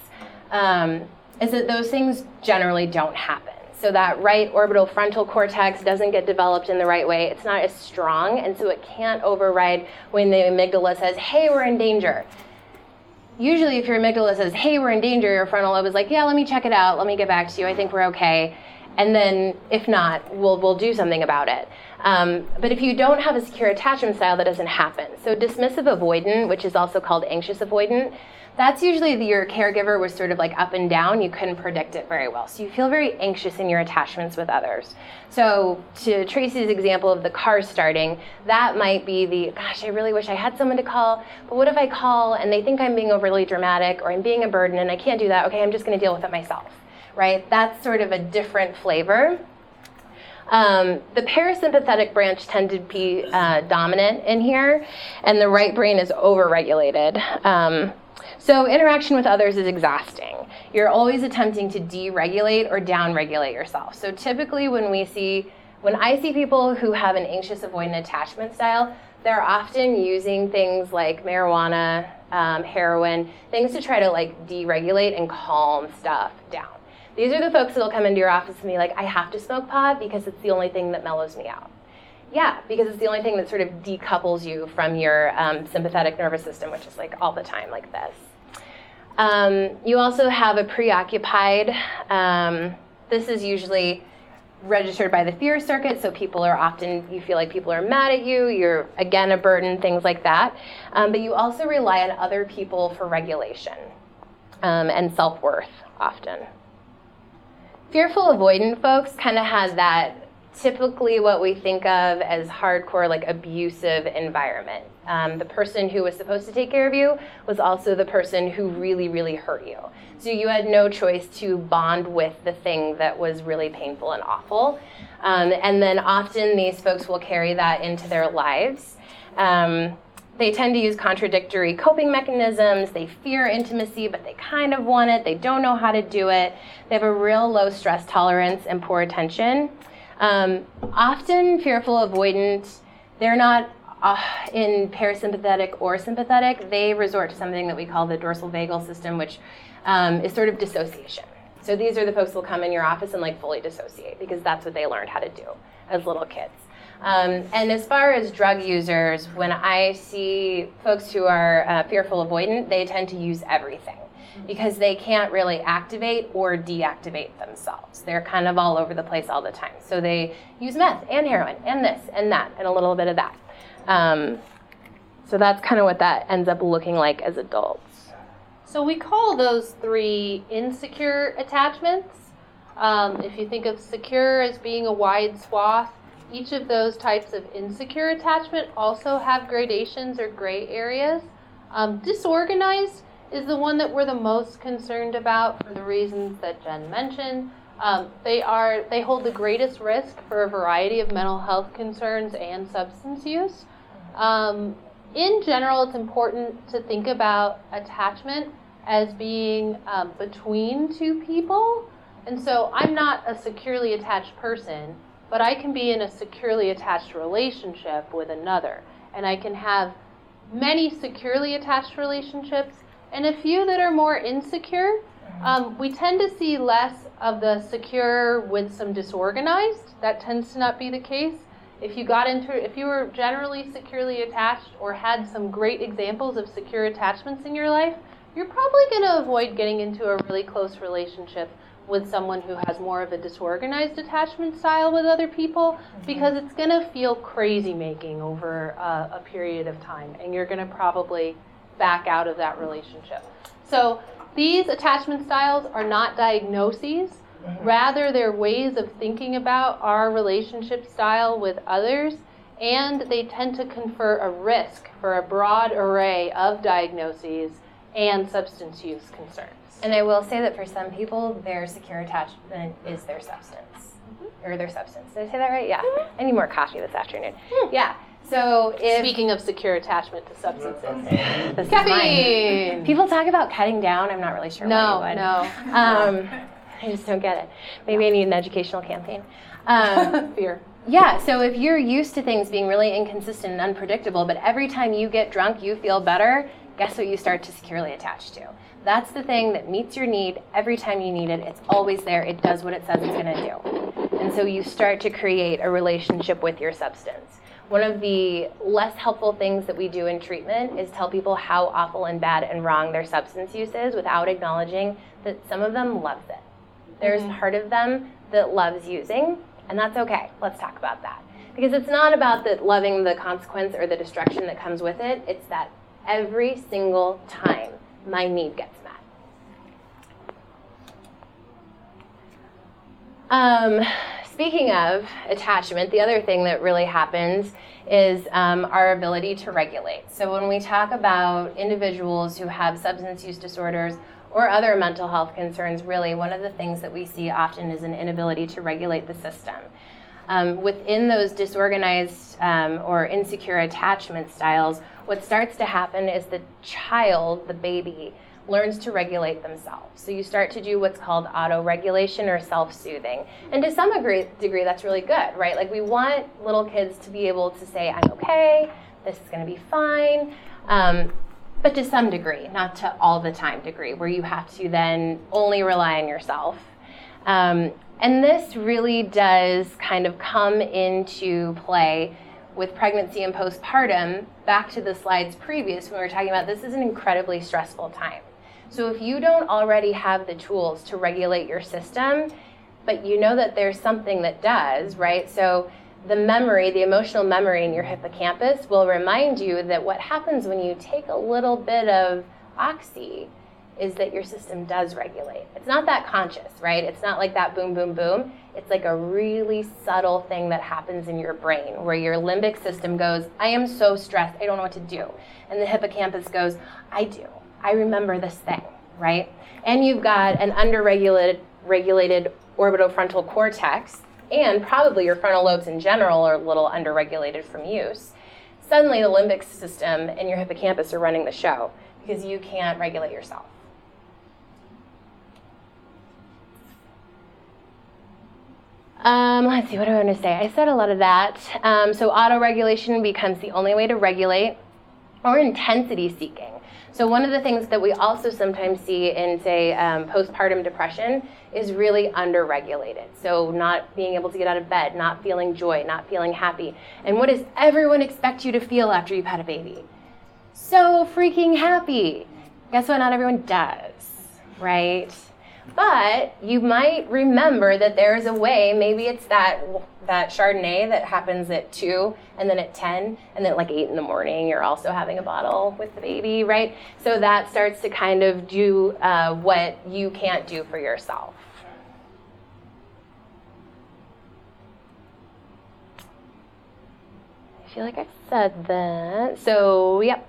um, is that those things generally don't happen. So that right orbital frontal cortex doesn't get developed in the right way. It's not as strong, and so it can't override when the amygdala says, hey, we're in danger. Usually, if your amygdala says, hey, we're in danger, your frontal lobe is like, yeah, let me check it out. Let me get back to you. I think we're okay. And then, if not, we'll, we'll do something about it. Um, but if you don't have a secure attachment style, that doesn't happen. So, dismissive avoidant, which is also called anxious avoidant, that's usually the, your caregiver was sort of like up and down. You couldn't predict it very well. So you feel very anxious in your attachments with others. So to Tracy's example of the car starting, that might be the, gosh, I really wish I had someone to call, but what if I call and they think I'm being overly dramatic or I'm being a burden and I can't do that? Okay, I'm just going to deal with it myself, right? That's sort of a different flavor. Um, the parasympathetic branch tend to be uh, dominant in here, and the right brain is overregulated. Um, so, interaction with others is exhausting. You're always attempting to deregulate or downregulate yourself. So, typically, when we see, when I see people who have an anxious avoidant attachment style, they're often using things like marijuana, um, heroin, things to try to like deregulate and calm stuff down. These are the folks that'll come into your office and be like, I have to smoke pot because it's the only thing that mellows me out. Yeah, because it's the only thing that sort of decouples you from your um, sympathetic nervous system, which is like all the time like this. Um, you also have a preoccupied. Um, this is usually registered by the fear circuit, so people are often, you feel like people are mad at you, you're again a burden, things like that. Um, but you also rely on other people for regulation um, and self worth often. Fearful avoidant folks kind of has that typically what we think of as hardcore, like abusive environment. Um, the person who was supposed to take care of you was also the person who really, really hurt you. So you had no choice to bond with the thing that was really painful and awful. Um, and then often these folks will carry that into their lives. Um, they tend to use contradictory coping mechanisms. They fear intimacy, but they kind of want it. They don't know how to do it. They have a real low stress tolerance and poor attention. Um, often fearful, avoidant. They're not uh, in parasympathetic or sympathetic. They resort to something that we call the dorsal vagal system, which um, is sort of dissociation. So these are the folks who will come in your office and like fully dissociate because that's what they learned how to do as little kids. Um, and as far as drug users, when I see folks who are uh, fearful avoidant, they tend to use everything because they can't really activate or deactivate themselves. They're kind of all over the place all the time. So they use meth and heroin and this and that and a little bit of that. Um, so that's kind of what that ends up looking like as adults.
So we call those three insecure attachments. Um, if you think of secure as being a wide swath, each of those types of insecure attachment also have gradations or gray areas. Um, disorganized is the one that we're the most concerned about for the reasons that Jen mentioned. Um, they are they hold the greatest risk for a variety of mental health concerns and substance use. Um, in general, it's important to think about attachment as being um, between two people. And so I'm not a securely attached person, but I can be in a securely attached relationship with another. And I can have many securely attached relationships and a few that are more insecure. Um, we tend to see less of the secure with some disorganized. That tends to not be the case. If you got into, if you were generally securely attached or had some great examples of secure attachments in your life, you're probably going to avoid getting into a really close relationship with someone who has more of a disorganized attachment style with other people mm-hmm. because it's going to feel crazy making over a, a period of time and you're going to probably back out of that relationship. So these attachment styles are not diagnoses. Mm-hmm. Rather, they're ways of thinking about our relationship style with others, and they tend to confer a risk for a broad array of diagnoses and substance use concerns.
And I will say that for some people, their secure attachment is their substance. Mm-hmm. Or their substance. Did I say that right? Yeah. Mm-hmm. I need more coffee this afternoon. Mm. Yeah. So if
speaking of secure attachment to substances,
caffeine. People talk about cutting down. I'm not really sure.
No, why no.
Um, I just don't get it. Maybe I need an educational campaign.
Um, Fear.
Yeah, so if you're used to things being really inconsistent and unpredictable, but every time you get drunk you feel better, guess what you start to securely attach to? That's the thing that meets your need every time you need it. It's always there. It does what it says it's going to do. And so you start to create a relationship with your substance. One of the less helpful things that we do in treatment is tell people how awful and bad and wrong their substance use is without acknowledging that some of them loves it. There's mm-hmm. part of them that loves using, and that's okay. Let's talk about that. Because it's not about that loving the consequence or the destruction that comes with it, it's that every single time my need gets met. Um, speaking of attachment, the other thing that really happens is um, our ability to regulate. So when we talk about individuals who have substance use disorders or other mental health concerns, really one of the things that we see often is an inability to regulate the system. Um, within those disorganized um, or insecure attachment styles, what starts to happen is the child, the baby, learns to regulate themselves. So you start to do what's called auto regulation or self soothing. And to some degree, degree, that's really good, right? Like we want little kids to be able to say, I'm okay, this is to be fine. Um, but to some degree, not to all the time degree, where you have to then only rely on yourself. Um, and this really does kind of come into play with pregnancy and postpartum, back to the slides previous when we were talking about this is an incredibly stressful time. So if you don't already have the tools to regulate your system, but you know that there's something that does, right? So the memory, the emotional memory in your hippocampus will remind you that what happens when you take a little bit of oxy is that your system does regulate. It's not that conscious, right? It's not like that boom, boom, boom. It's like a really subtle thing that happens in your brain where your limbic system goes, I am so stressed, I don't know what to do. And the hippocampus goes, I do. I remember this thing, right? And you've got an underregulated regulated orbitofrontal cortex, and probably your frontal lobes in general are a little underregulated from use. suddenly the limbic system and your hippocampus are running the show because you can't regulate yourself. Um, let's see, what do I want to say? I said a lot of that. Um, so, auto-regulation becomes the only way to regulate, or intensity seeking. So, one of the things that we also sometimes see in, say, um, postpartum depression is really underregulated. So, not being able to get out of bed, not feeling joy, not feeling happy. And what does everyone expect you to feel after you've had a baby? So freaking happy. Guess what? Not everyone does, right? But you might remember that there is a way. Maybe it's that that Chardonnay that happens at two, and then at ten, and then like eight in the morning, you're also having a bottle with the baby, right? So that starts to kind of do uh, what you can't do for yourself. I feel like I said that. So, yep.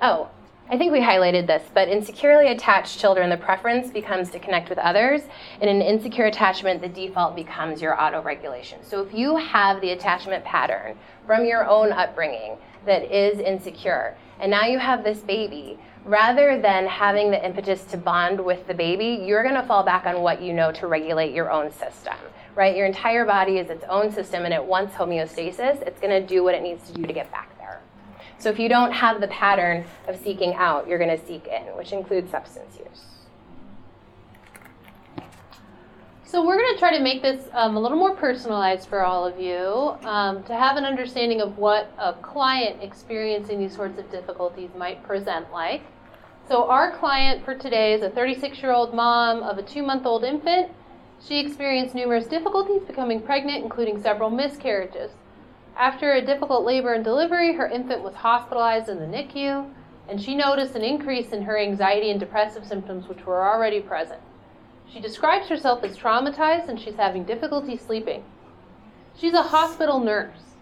Oh, I think we highlighted this, but in securely attached children, the preference becomes to connect with others. In an insecure attachment, the default becomes your auto regulation. So if you have the attachment pattern from your own upbringing that is insecure, and now you have this baby, rather than having the impetus to bond with the baby, you're going to fall back on what you know to regulate your own system. Right? Your entire body is its own system and it wants homeostasis. It's going to do what it needs to do to get back so if you don't have the pattern of seeking out, you're going to seek in, which includes substance use.
So we're going to try to make this um, a little more personalized for all of you um, to have an understanding of what a client experiencing these sorts of difficulties might present like. So our client for today is a 36-year-old mom of a two-month-old infant. She experienced numerous difficulties becoming pregnant, including several miscarriages. After a difficult labor and delivery, her infant was hospitalized in the NICU, and she noticed an increase in her anxiety and depressive symptoms, which were already present. She describes herself as traumatized and she's having difficulty sleeping. She's a hospital nurse.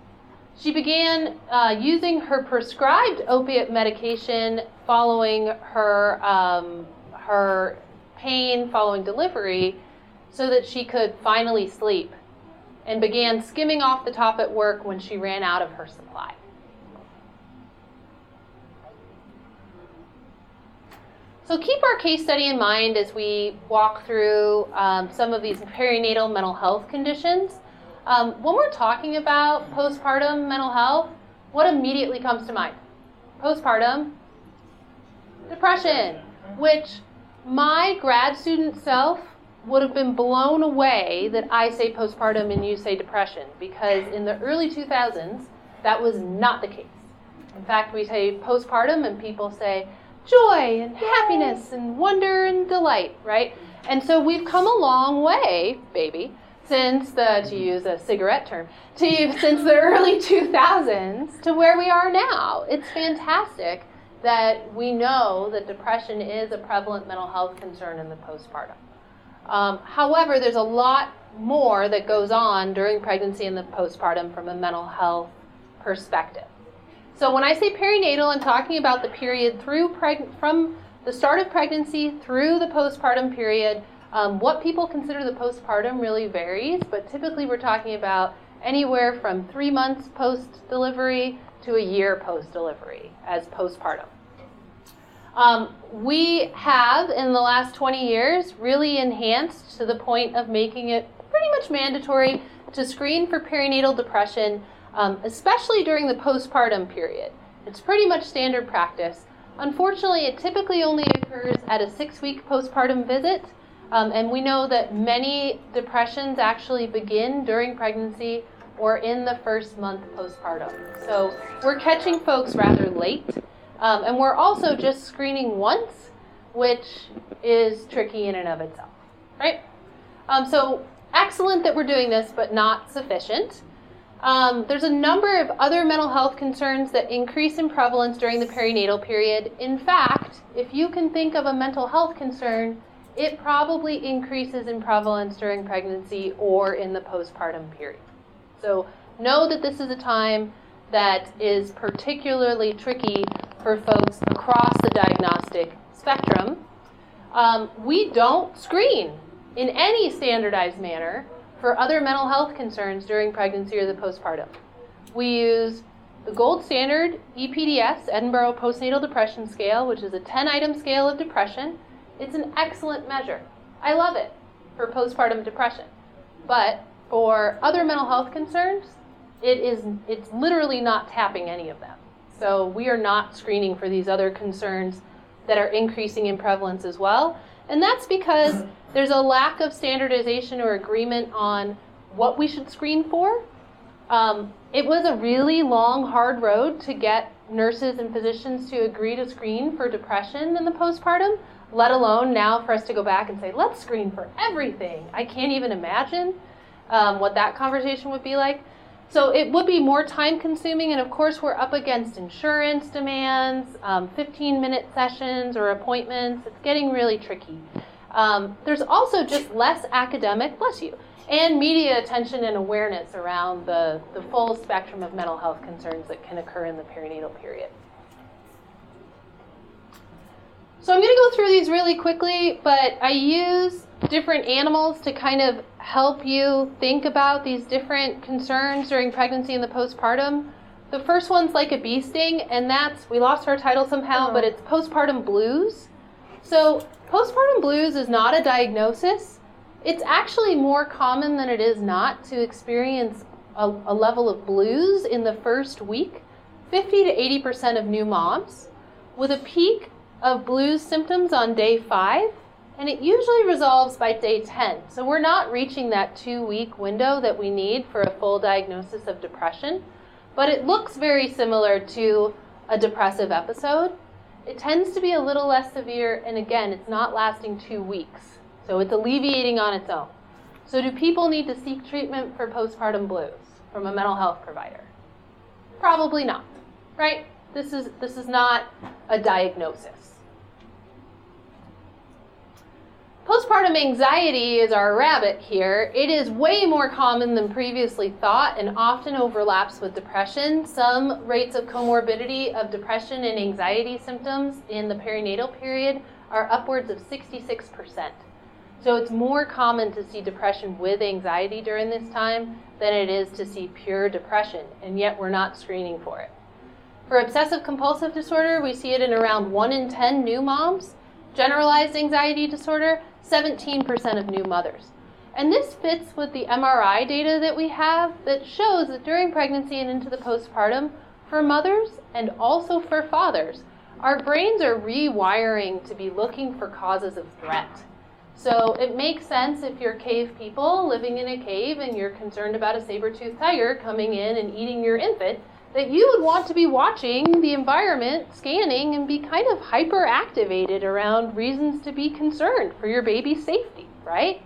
She began uh, using her prescribed opiate medication following her, um, her pain following delivery so that she could finally sleep and began skimming off the top at work when she ran out of her supply. So keep our case study in mind as we walk through um, some of these perinatal mental health conditions. Um, when we're talking about postpartum mental health, what immediately comes to mind? Postpartum depression, which my grad student self would have been blown away that I say postpartum and you say depression because in the early 2000s, that was not the case. In fact, we say postpartum and people say joy and happiness and wonder and delight, right? And so we've come a long way, baby, since the, to use a cigarette term, to, since the early 2000s to where we are now. It's fantastic that we know that depression is a prevalent mental health concern in the postpartum. Um, however, there's a lot more that goes on during pregnancy and the postpartum from a mental health perspective. So when I say perinatal, I'm talking about the period through preg- from the start of pregnancy through the postpartum period. Um, what people consider the postpartum really varies, but typically we're talking about anywhere from three months post delivery to a year post delivery as postpartum. Um, we have, in the last 20 years, really enhanced to the point of making it pretty much mandatory to screen for perinatal depression, um, especially during the postpartum period. It's pretty much standard practice. Unfortunately, it typically only occurs at a six week postpartum visit, um, and we know that many depressions actually begin during pregnancy or in the first month postpartum. So we're catching folks rather late. Um, and we're also just screening once, which is tricky in and of itself, right? Um, so excellent that we're doing this, but not sufficient. Um, there's a number of other mental health concerns that increase in prevalence during the perinatal period. In fact, if you can think of a mental health concern, it probably increases in prevalence during pregnancy or in the postpartum period. So know that this is a time that is particularly tricky for folks across the diagnostic spectrum. Um, we don't screen in any standardized manner for other mental health concerns during pregnancy or the postpartum. We use the gold standard EPDS, Edinburgh Postnatal Depression Scale, which is a 10 item scale of depression. It's an excellent measure. I love it for postpartum depression. But for other mental health concerns, it is it's literally not tapping any of them. So we are not screening for these other concerns that are increasing in prevalence as well. And that's because there's a lack of standardization or agreement on what we should screen for. Um, it was a really long, hard road to get nurses and physicians to agree to screen for depression in the postpartum, let alone now for us to go back and say, let's screen for everything. I can't even imagine um, what that conversation would be like. So it would be more time consuming, and of course, we're up against insurance demands, um, 15 minute sessions or appointments. It's getting really tricky. Um, there's also just less academic, bless you, and media attention and awareness around the, the full spectrum of mental health concerns that can occur in the perinatal period. So I'm going to go through these really quickly, but I use different animals to kind of help you think about these different concerns during pregnancy and the postpartum. The first one's like a bee sting, and that's, we lost our title somehow, uh-huh. but it's postpartum blues. So, postpartum blues is not a diagnosis. It's actually more common than it is not to experience a, a level of blues in the first week. 50 to 80% of new moms, with a peak of blues symptoms on day five, and it usually resolves by day 10. So we're not reaching that two week window that we need for a full diagnosis of depression, but it looks very similar to a depressive episode. It tends to be a little less severe, and again, it's not lasting two weeks. So it's alleviating on its own. So, do people need to seek treatment for postpartum blues from a mental health provider? Probably not, right? This is, this is not a diagnosis. Postpartum anxiety is our rabbit here. It is way more common than previously thought and often overlaps with depression. Some rates of comorbidity of depression and anxiety symptoms in the perinatal period are upwards of 66%. So it's more common to see depression with anxiety during this time than it is to see pure depression, and yet we're not screening for it. For obsessive compulsive disorder, we see it in around 1 in 10 new moms. Generalized anxiety disorder, 17% of new mothers. And this fits with the MRI data that we have that shows that during pregnancy and into the postpartum, for mothers and also for fathers, our brains are rewiring to be looking for causes of threat. So it makes sense if you're cave people living in a cave and you're concerned about a saber-toothed tiger coming in and eating your infant, that you would want to be watching the environment, scanning, and be kind of hyper activated around reasons to be concerned for your baby's safety, right?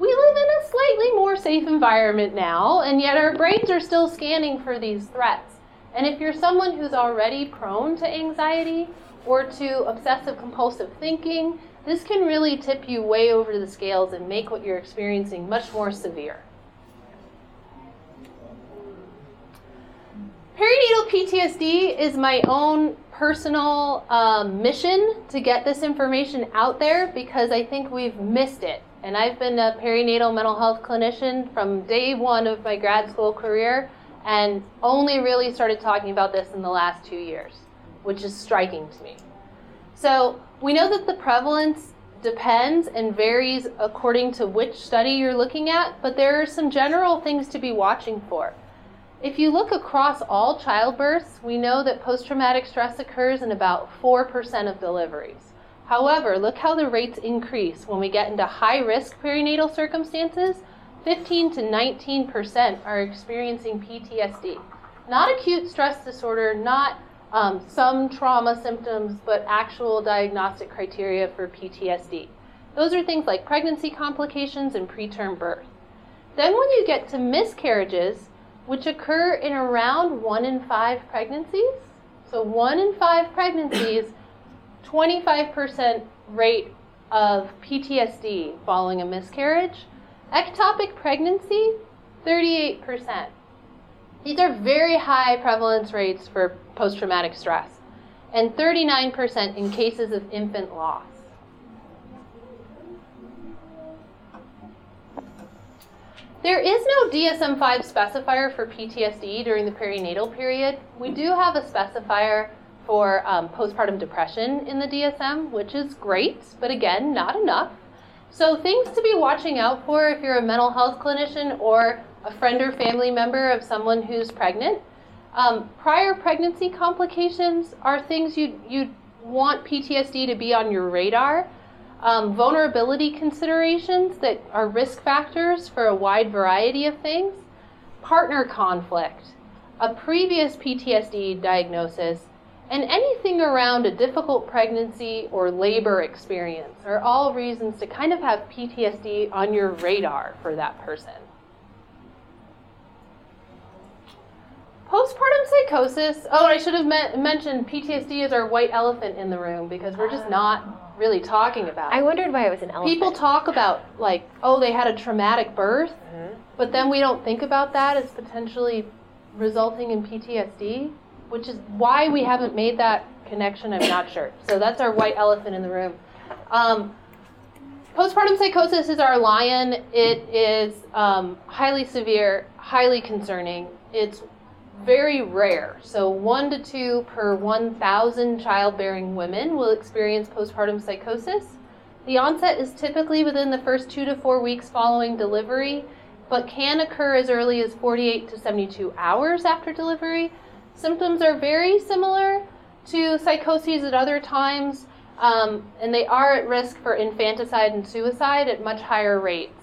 We live in a slightly more safe environment now, and yet our brains are still scanning for these threats. And if you're someone who's already prone to anxiety or to obsessive compulsive thinking, this can really tip you way over the scales and make what you're experiencing much more severe. Perinatal PTSD is my own personal um, mission to get this information out there because I think we've missed it. And I've been a perinatal mental health clinician from day one of my grad school career and only really started talking about this in the last two years, which is striking to me. So we know that the prevalence depends and varies according to which study you're looking at, but there are some general things to be watching for. If you look across all childbirths, we know that post traumatic stress occurs in about 4% of deliveries. However, look how the rates increase when we get into high risk perinatal circumstances. 15 to 19% are experiencing PTSD. Not acute stress disorder, not um, some trauma symptoms, but actual diagnostic criteria for PTSD. Those are things like pregnancy complications and preterm birth. Then, when you get to miscarriages, which occur in around one in five pregnancies. So, one in five pregnancies, 25% rate of PTSD following a miscarriage. Ectopic pregnancy, 38%. These are very high prevalence rates for post traumatic stress, and 39% in cases of infant loss. There is no DSM 5 specifier for PTSD during the perinatal period. We do have a specifier for um, postpartum depression in the DSM, which is great, but again, not enough. So, things to be watching out for if you're a mental health clinician or a friend or family member of someone who's pregnant. Um, prior pregnancy complications are things you you want PTSD to be on your radar. Um, vulnerability considerations that are risk factors for a wide variety of things. Partner conflict, a previous PTSD diagnosis, and anything around a difficult pregnancy or labor experience are all reasons to kind of have PTSD on your radar for that person. Postpartum psychosis. Oh, I should have me- mentioned PTSD is our white elephant in the room because we're just not really talking about
I wondered why it was an elephant.
People talk about, like, oh, they had a traumatic birth, but then we don't think about that as potentially resulting in PTSD, which is why we haven't made that connection. I'm not sure. So that's our white elephant in the room. Um, postpartum psychosis is our lion. It is um, highly severe, highly concerning. It's very rare. So, one to two per 1,000 childbearing women will experience postpartum psychosis. The onset is typically within the first two to four weeks following delivery, but can occur as early as 48 to 72 hours after delivery. Symptoms are very similar to psychoses at other times, um, and they are at risk for infanticide and suicide at much higher rates.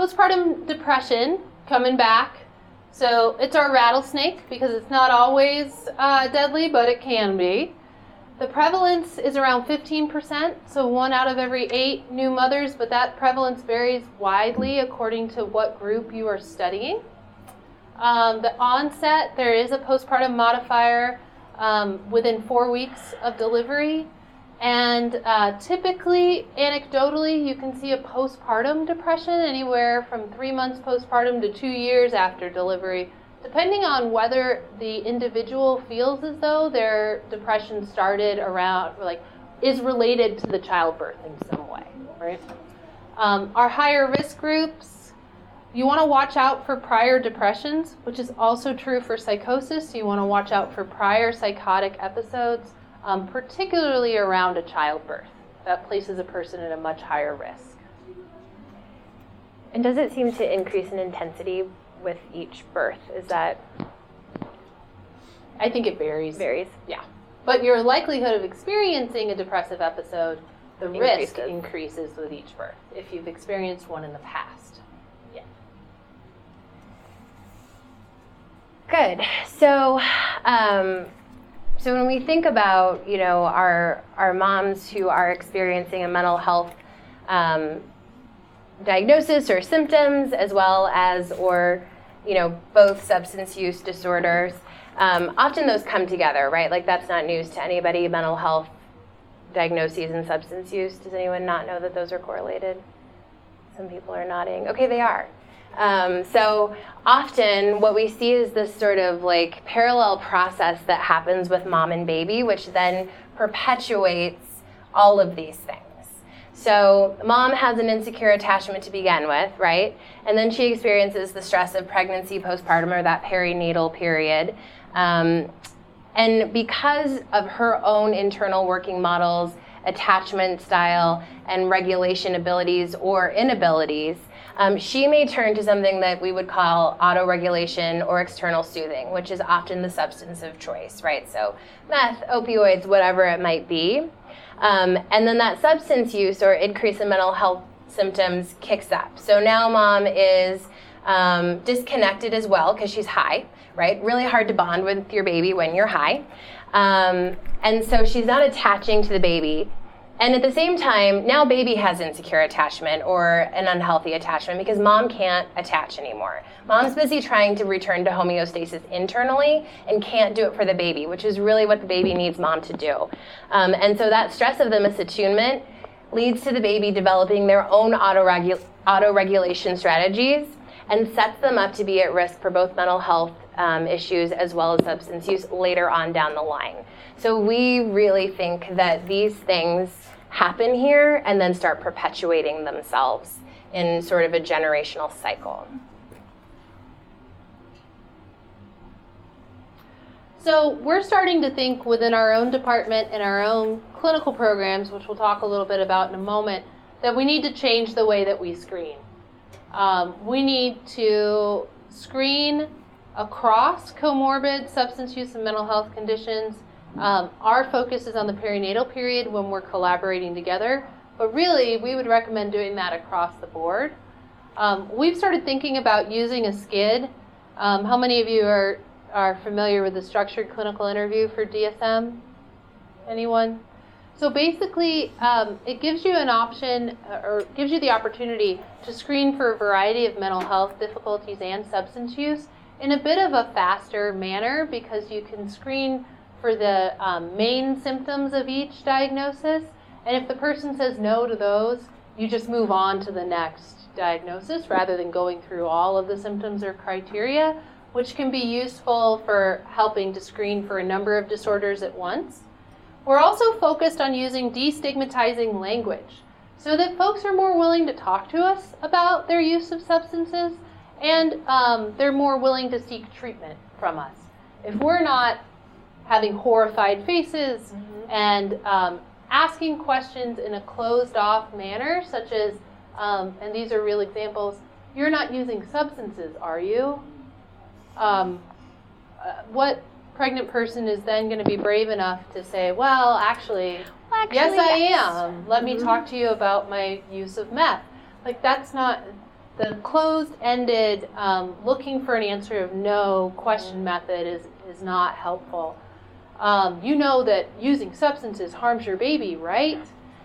Postpartum depression coming back. So it's our rattlesnake because it's not always uh, deadly, but it can be. The prevalence is around 15%, so one out of every eight new mothers, but that prevalence varies widely according to what group you are studying. Um, the onset, there is a postpartum modifier um, within four weeks of delivery. And uh, typically, anecdotally, you can see a postpartum depression anywhere from three months postpartum to two years after delivery, depending on whether the individual feels as though their depression started around, like, is related to the childbirth in some way, right? Um, our higher risk groups, you want to watch out for prior depressions, which is also true for psychosis. You want to watch out for prior psychotic episodes um, particularly around a childbirth. That places a person at a much higher risk.
And does it seem to increase in intensity with each birth? Is that
I think it varies.
varies?
Yeah. But your likelihood of experiencing a depressive episode, the risk
Increases.
increases with each birth if you've experienced one in the past. Yeah.
Good. So, um, so when we think about you know our our moms who are experiencing a mental health um, diagnosis or symptoms, as well as or you know both substance use disorders, um, often those come together, right? Like that's not news to anybody. Mental health diagnoses and substance use. Does anyone not know that those are correlated? Some people are nodding. Okay, they are. Um, so often, what we see is this sort of like parallel process that happens with mom and baby, which then perpetuates all of these things. So, mom has an insecure attachment to begin with, right? And then she experiences the stress of pregnancy, postpartum, or that perinatal period. Um, and because of her own internal working models, attachment style, and regulation abilities or inabilities, um, she may turn to something that we would call auto-regulation or external soothing, which is often the substance of choice, right? So meth, opioids, whatever it might be. Um, and then that substance use or increase in mental health symptoms kicks up. So now mom is um, disconnected as well because she's high, right? Really hard to bond with your baby when you're high. Um, and so she's not attaching to the baby. And at the same time, now baby has insecure attachment or an unhealthy attachment because mom can't attach anymore. Mom's busy trying to return to homeostasis internally and can't do it for the baby, which is really what the baby needs mom to do. Um, and so that stress of the misattunement leads to the baby developing their own auto auto-regulation strategies and sets them up to be at risk for both mental health um, issues as well as substance use later on down the line. So we really think that these things happen here and then start perpetuating themselves in sort of a generational cycle.
So we're starting to think within our own department and our own clinical programs, which we'll talk a little bit about in a moment, that we need to change the way that we screen. Um, we need to screen across comorbid substance use and mental health conditions. Um, our focus is on the perinatal period when we're collaborating together, but really we would recommend doing that across the board. Um, we've started thinking about using a SCID. Um, how many of you are are familiar with the structured clinical interview for DSM? Anyone? So basically, um, it gives you an option uh, or gives you the opportunity to screen for a variety of mental health difficulties and substance use in a bit of a faster manner because you can screen for the um, main symptoms of each diagnosis. And if the person says no to those, you just move on to the next diagnosis rather than going through all of the symptoms or criteria which can be useful for helping to screen for a number of disorders at once. We're also focused on using destigmatizing language so that folks are more willing to talk to us about their use of substances and um, they're more willing to seek treatment from us. If we're not having horrified faces mm-hmm. and um, asking questions in a closed off manner, such as, um, and these are real examples, you're not using substances, are you? um, uh, what pregnant person is then going to be brave enough to say, well, actually, well, actually yes, I yes. am. Let mm-hmm. me talk to you about my use of meth. Like, that's not the closed ended, um, looking for an answer of no question mm-hmm. method is, is not helpful. Um, you know that using substances harms your baby, right?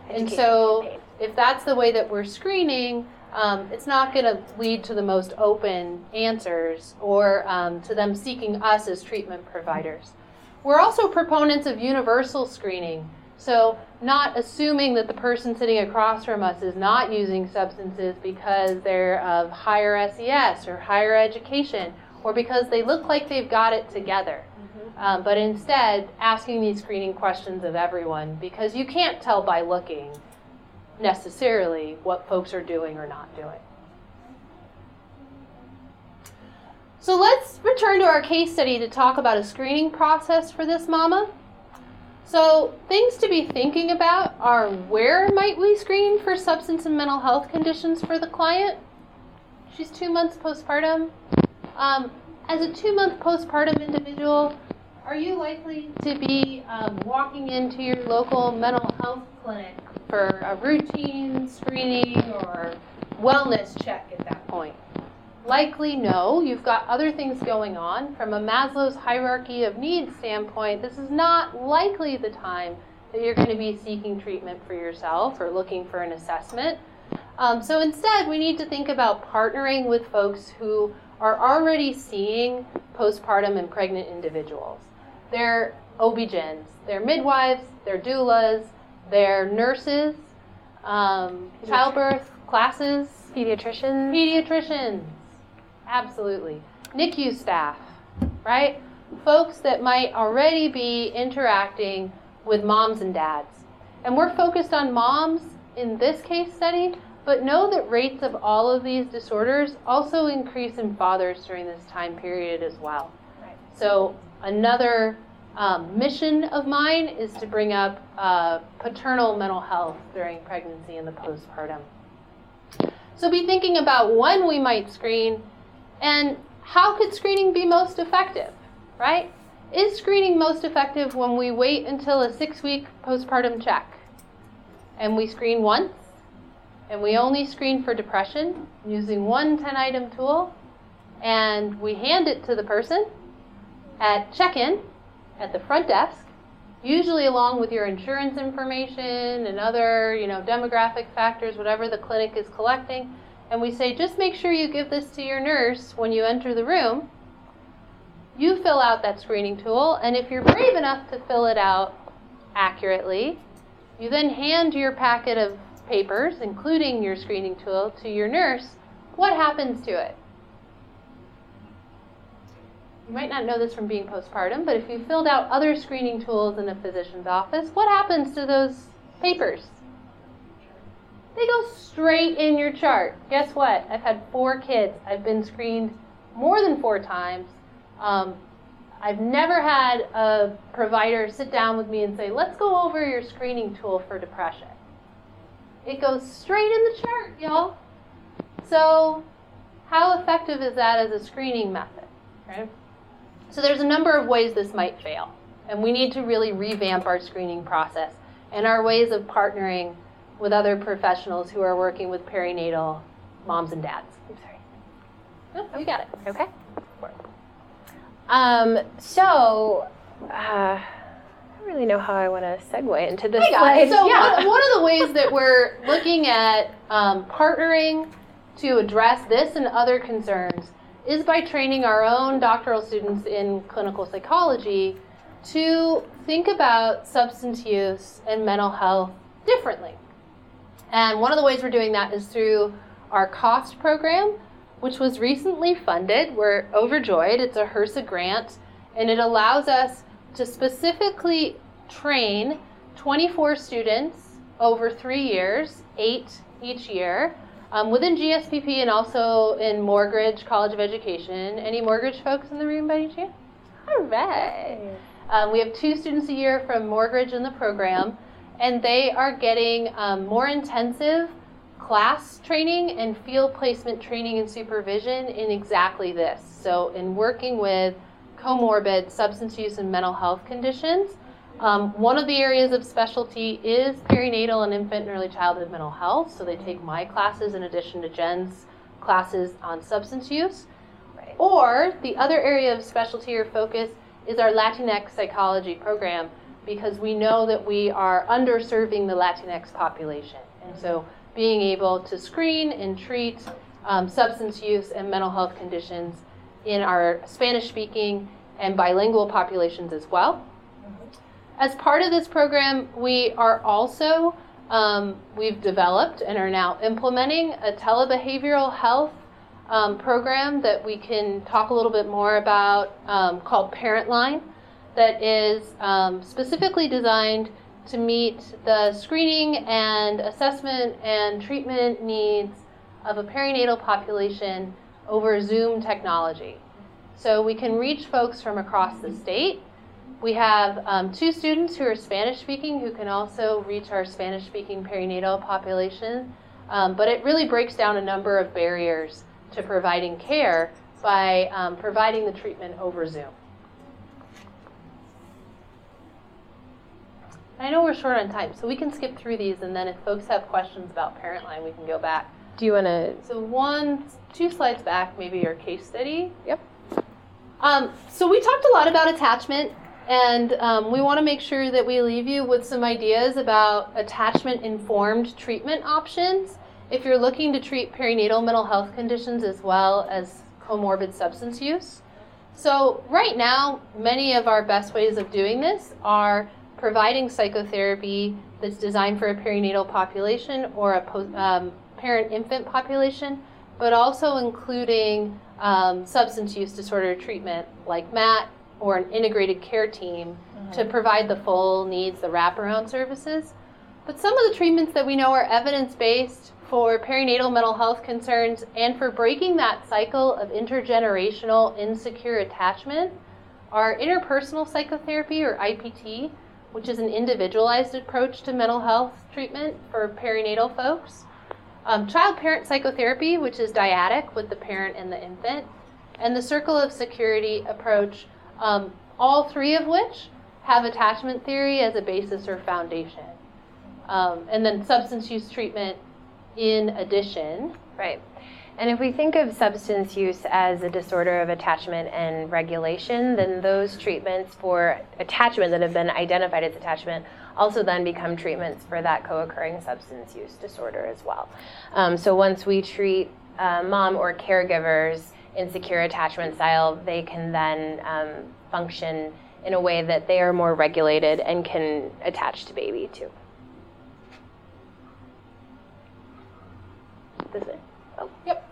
Education and so, if that's the way that we're screening, um, it's not going to lead to the most open answers or um, to them seeking us as treatment providers. We're also proponents of universal screening. So, not assuming that the person sitting across from us is not using substances because they're of higher SES or higher education or because they look like they've got it together. Um, but instead, asking these screening questions of everyone because you can't tell by looking necessarily what folks are doing or not doing. So let's return to our case study to talk about a screening process for this mama. So, things to be thinking about are where might we screen for substance and mental health conditions for the client? She's two months postpartum. Um, as a two month postpartum individual, are you likely to be um, walking into your local mental health clinic for a routine screening or wellness check at that point? Likely no. You've got other things going on. From a Maslow's hierarchy of needs standpoint, this is not likely the time that you're going to be seeking treatment for yourself or looking for an assessment. Um, so instead, we need to think about partnering with folks who are already seeing postpartum and pregnant individuals. They're OB-GYNs, they're midwives, they're doulas, they're nurses, um, childbirth classes,
pediatricians.
Pediatricians, absolutely. NICU staff, right? Folks that might already be interacting with moms and dads. And we're focused on moms in this case study, but know that rates of all of these disorders also increase in fathers during this time period as well. Right. So another um, mission of mine is to bring up uh, paternal mental health during pregnancy and the postpartum. So be thinking about when we might screen and how could screening be most effective, right? Is screening most effective when we wait until a six week postpartum check and we screen once and we only screen for depression using one 10 item tool and we hand it to the person at check in at the front desk, usually along with your insurance information and other, you know, demographic factors, whatever the clinic is collecting. And we say, just make sure you give this to your nurse when you enter the room. You fill out that screening tool, and if you're brave enough to fill it out accurately, you then hand your packet of papers, including your screening tool, to your nurse. What happens to it? You might not know this from being postpartum, but if you filled out other screening tools in a physician's office, what happens to those papers? they go straight in your chart. Guess what? I've had four kids. I've been screened more than four times. Um, I've never had a provider sit down with me and say, let's go over your screening tool for depression. It goes straight in the chart, y'all. So, how effective is that as a screening method? So, there's a number of ways this might fail, and we need to really revamp our screening process and our ways of partnering with other professionals who are working with perinatal moms and dads. I'm sorry. Oh, you got it.
Okay. Um, so, uh, I don't really know how I want to segue into this slide.
So
yeah.
one, one of the ways that we're looking at um, partnering to address this and other concerns is by training our own doctoral students in clinical psychology to think about substance use and mental health differently. And one of the ways we're doing that is through our COST program, which was recently funded. We're overjoyed. It's a HRSA grant, and it allows us to specifically train 24 students over three years, eight each year, um, within GSPP and also in Morgridge College of Education. Any Morgridge folks in the room by any chance? All right. Um, we have two students a year from Morgridge in the program, and they are getting um, more intensive class training and field placement training and supervision in exactly this. So, in working with comorbid substance use and mental health conditions, um, one of the areas of specialty is perinatal and infant and early childhood mental health. So, they take my classes in addition to Jen's classes on substance use.
Right.
Or the other area of specialty or focus is our Latinx psychology program because we know that we are underserving the Latinx population. And so being able to screen and treat um, substance use and mental health conditions in our Spanish speaking and bilingual populations as well. As part of this program, we are also, um, we've developed and are now implementing a telebehavioral health um, program that we can talk a little bit more about um, called Parent Line that is um, specifically designed to meet the screening and assessment and treatment needs of a perinatal population over Zoom technology. So we can reach folks from across the state. We have um, two students who are Spanish speaking who can also reach our Spanish speaking perinatal population. Um, but it really breaks down a number of barriers to providing care by um, providing the treatment over Zoom. I know we're short on time, so we can skip through these, and then if folks have questions about Parent Line, we can go back.
Do you want to?
So one, two slides back, maybe your case study.
Yep.
Um, so we talked a lot about attachment, and um, we want to make sure that we leave you with some ideas about attachment-informed treatment options if you're looking to treat perinatal mental health conditions as well as comorbid substance use. So right now, many of our best ways of doing this are providing psychotherapy that's designed for a perinatal population or a post, um, parent infant population, but also including um, substance use disorder treatment like MAT or an integrated care team to provide the full needs, the wraparound services. But some of the treatments that we know are evidence based for perinatal mental health concerns and for breaking that cycle of intergenerational insecure attachment are interpersonal psychotherapy or IPT, which is an individualized approach to mental health treatment for perinatal folks. Um, child parent psychotherapy, which is dyadic with the parent and the infant, and the circle of security approach, um, all three of which have attachment theory as a basis or foundation. Um, and then substance use treatment in addition.
Right. And if we think of substance use as a disorder of attachment and regulation, then those treatments for attachment that have been identified as attachment also then become treatments for that co occurring substance use disorder as well. Um, so once we treat uh, mom or caregivers in secure attachment style, they can then um, function in a way that they are more regulated and can attach to baby too. This way. Oh,
Yep.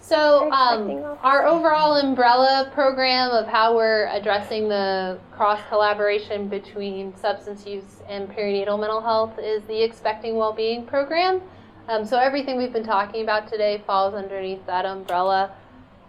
So, um, our overall umbrella program of how we're addressing the cross collaboration between substance use and perinatal mental health is the Expecting Wellbeing program. Um, so everything we've been talking about today falls underneath that umbrella.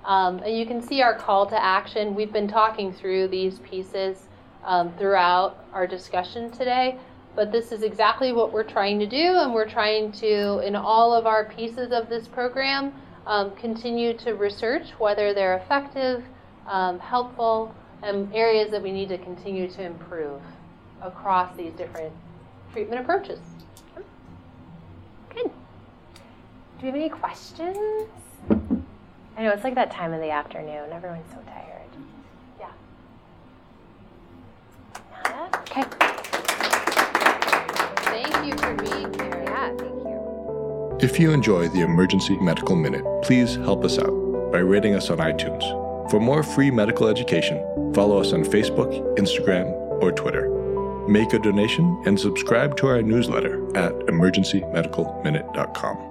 Um, and you can see our call to action. We've been talking through these pieces um, throughout our discussion today, but this is exactly what we're trying to do, and we're trying to, in all of our pieces of this program, um, continue to research whether they're effective, um, helpful, and areas that we need to continue to improve across these different treatment approaches.
Good. Do we have any questions? I know it's like that time of the afternoon. Everyone's so tired.
Yeah.
Nada? Okay.
Thank you for being here.
Yeah, thank you.
If you enjoy the Emergency Medical Minute, please help us out by rating us on iTunes. For more free medical education, follow us on Facebook, Instagram, or Twitter. Make a donation and subscribe to our newsletter at emergencymedicalminute.com.